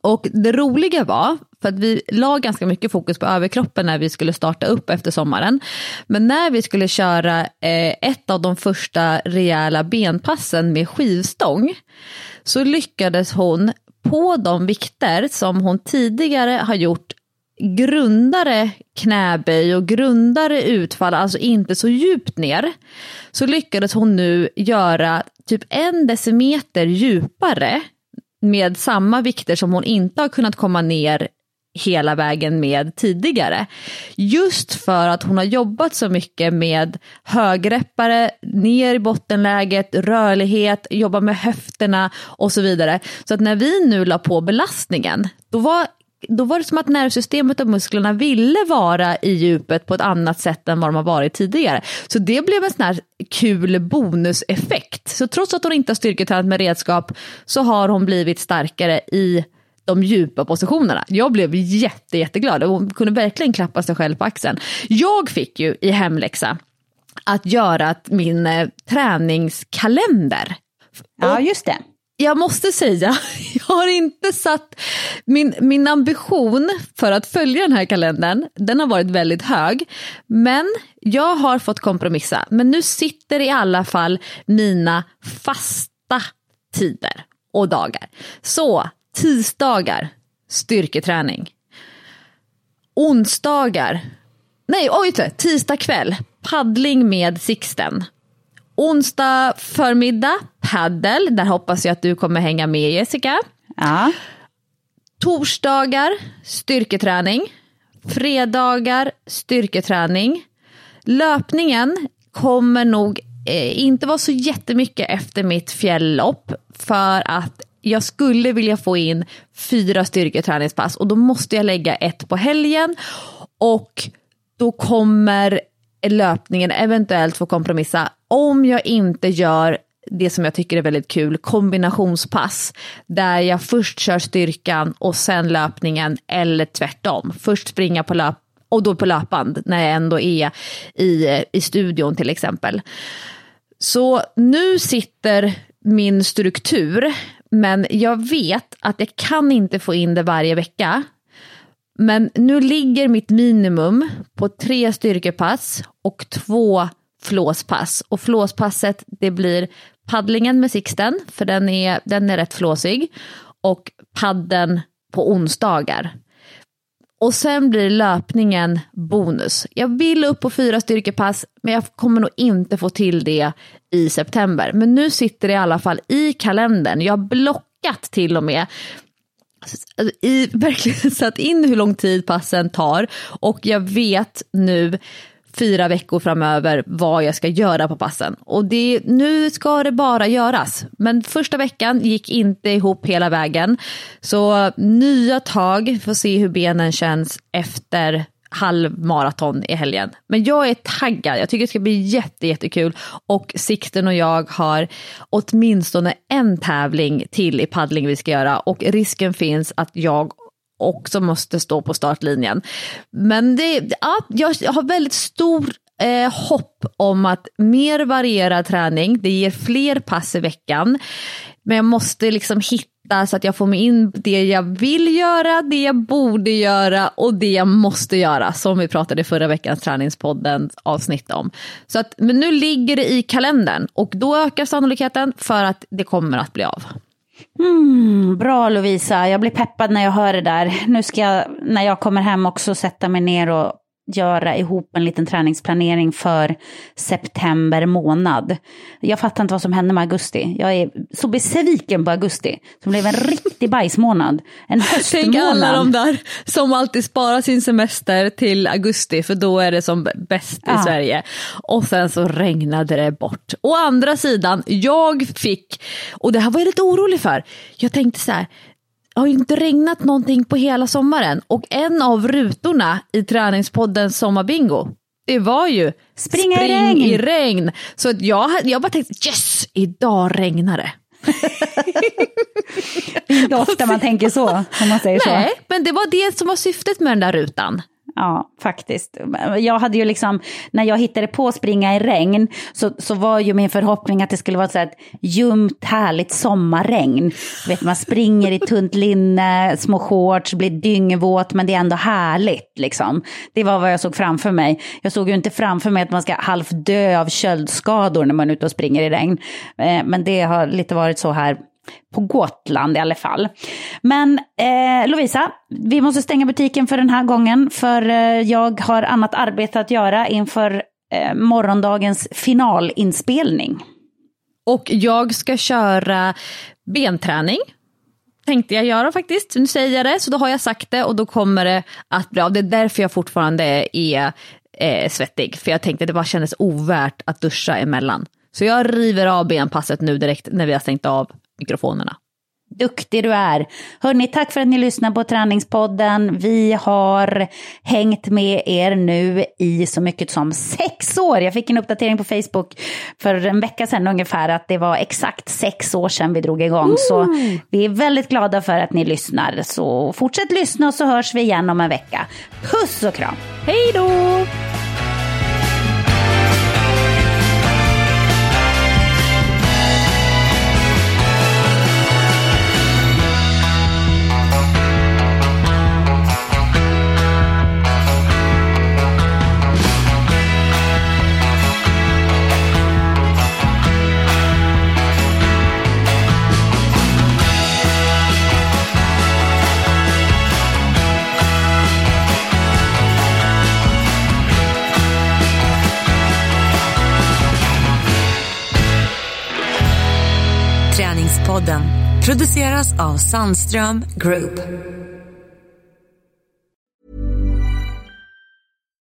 Speaker 1: Och det roliga var, för att vi la ganska mycket fokus på överkroppen när vi skulle starta upp efter sommaren. Men när vi skulle köra eh, ett av de första rejäla benpassen med skivstång så lyckades hon på de vikter som hon tidigare har gjort grundare knäböj och grundare utfall, alltså inte så djupt ner, så lyckades hon nu göra typ en decimeter djupare med samma vikter som hon inte har kunnat komma ner hela vägen med tidigare. Just för att hon har jobbat så mycket med högreppare, ner i bottenläget, rörlighet, jobba med höfterna och så vidare. Så att när vi nu la på belastningen, då var då var det som att nervsystemet och musklerna ville vara i djupet på ett annat sätt än vad de har varit tidigare. Så det blev en sån här kul bonuseffekt. Så trots att hon inte har styrketränat med redskap så har hon blivit starkare i de djupa positionerna. Jag blev jätte, jätteglad och hon kunde verkligen klappa sig själv på axeln. Jag fick ju i hemläxa att göra min eh, träningskalender.
Speaker 2: Ja, just det.
Speaker 1: jag måste säga, jag har inte satt min, min ambition för att följa den här kalendern, den har varit väldigt hög. Men jag har fått kompromissa. Men nu sitter i alla fall mina fasta tider och dagar. Så tisdagar, styrketräning. Onsdagar, nej oj, tisdag kväll, paddling med Sixten. Onsdag förmiddag, paddel. Där hoppas jag att du kommer hänga med Jessica.
Speaker 2: Ja.
Speaker 1: Torsdagar, styrketräning. Fredagar, styrketräning. Löpningen kommer nog eh, inte vara så jättemycket efter mitt fjälllopp för att jag skulle vilja få in fyra styrketräningspass och då måste jag lägga ett på helgen och då kommer löpningen eventuellt få kompromissa om jag inte gör det som jag tycker är väldigt kul, kombinationspass. Där jag först kör styrkan och sen löpningen eller tvärtom. Först springa på löp och då på löpband när jag ändå är i, i studion till exempel. Så nu sitter min struktur, men jag vet att jag kan inte få in det varje vecka. Men nu ligger mitt minimum på tre styrkepass och två flåspass. Och flåspasset det blir paddlingen med Sixten, för den är, den är rätt flåsig. Och padden på onsdagar. Och sen blir löpningen bonus. Jag vill upp på fyra styrkepass, men jag kommer nog inte få till det i september. Men nu sitter det i alla fall i kalendern. Jag har blockat till och med i, verkligen satt in hur lång tid passen tar och jag vet nu fyra veckor framöver vad jag ska göra på passen. Och det, nu ska det bara göras. Men första veckan gick inte ihop hela vägen. Så nya tag, får se hur benen känns efter halvmaraton i helgen. Men jag är taggad, jag tycker det ska bli jätte, jättekul och Sikten och jag har åtminstone en tävling till i paddling vi ska göra och risken finns att jag också måste stå på startlinjen. Men det, ja, jag har väldigt stor eh, hopp om att mer varierad träning, det ger fler pass i veckan. Men jag måste liksom hitta så att jag får med in det jag vill göra, det jag borde göra och det jag måste göra. Som vi pratade i förra veckans träningspodden avsnitt om. Så att, men nu ligger det i kalendern och då ökar sannolikheten för att det kommer att bli av.
Speaker 2: Mm, bra Lovisa, jag blir peppad när jag hör det där. Nu ska jag, när jag kommer hem också sätta mig ner och göra ihop en liten träningsplanering för september månad. Jag fattar inte vad som hände med augusti. Jag är så besviken på augusti. Som blev en riktig bajsmånad. En höstmånad.
Speaker 1: Tänk alla de där som alltid sparar sin semester till augusti för då är det som bäst i ja. Sverige. Och sen så regnade det bort. Å andra sidan, jag fick, och det här var jag lite orolig för. Jag tänkte så här, har inte regnat någonting på hela sommaren och en av rutorna i träningspodden Sommarbingo det var ju
Speaker 2: Springa spring i regn.
Speaker 1: i regn. Så jag, jag bara tänkte yes, idag regnar det.
Speaker 2: det är inte ofta man tänker så, om man säger
Speaker 1: Nej, så. men det var det som var syftet med den där rutan.
Speaker 2: Ja, faktiskt. Jag hade ju liksom, när jag hittade på springa i regn så, så var ju min förhoppning att det skulle vara ett så här ljumt, härligt sommarregn. Vet, man springer i tunt linne, små shorts, blir dyngvåt, men det är ändå härligt. Liksom. Det var vad jag såg framför mig. Jag såg ju inte framför mig att man ska halvt dö av köldskador när man är ute och springer i regn. Eh, men det har lite varit så här på Gotland i alla fall. Men eh, Lovisa, vi måste stänga butiken för den här gången för eh, jag har annat arbete att göra inför eh, morgondagens finalinspelning.
Speaker 1: Och jag ska köra benträning. Tänkte jag göra faktiskt. Nu säger jag det, så då har jag sagt det och då kommer det att bli av. Det är därför jag fortfarande är eh, svettig. För jag tänkte att det bara kändes ovärt att duscha emellan. Så jag river av benpasset nu direkt när vi har stängt av mikrofonerna.
Speaker 2: Duktig du är. Hörni, tack för att ni lyssnar på Träningspodden. Vi har hängt med er nu i så mycket som sex år. Jag fick en uppdatering på Facebook för en vecka sedan ungefär att det var exakt sex år sedan vi drog igång. Mm. Så vi är väldigt glada för att ni lyssnar. Så fortsätt lyssna och så hörs vi igen om en vecka. Puss och kram.
Speaker 1: Hej då!
Speaker 4: Podden produceras av Sandström Group.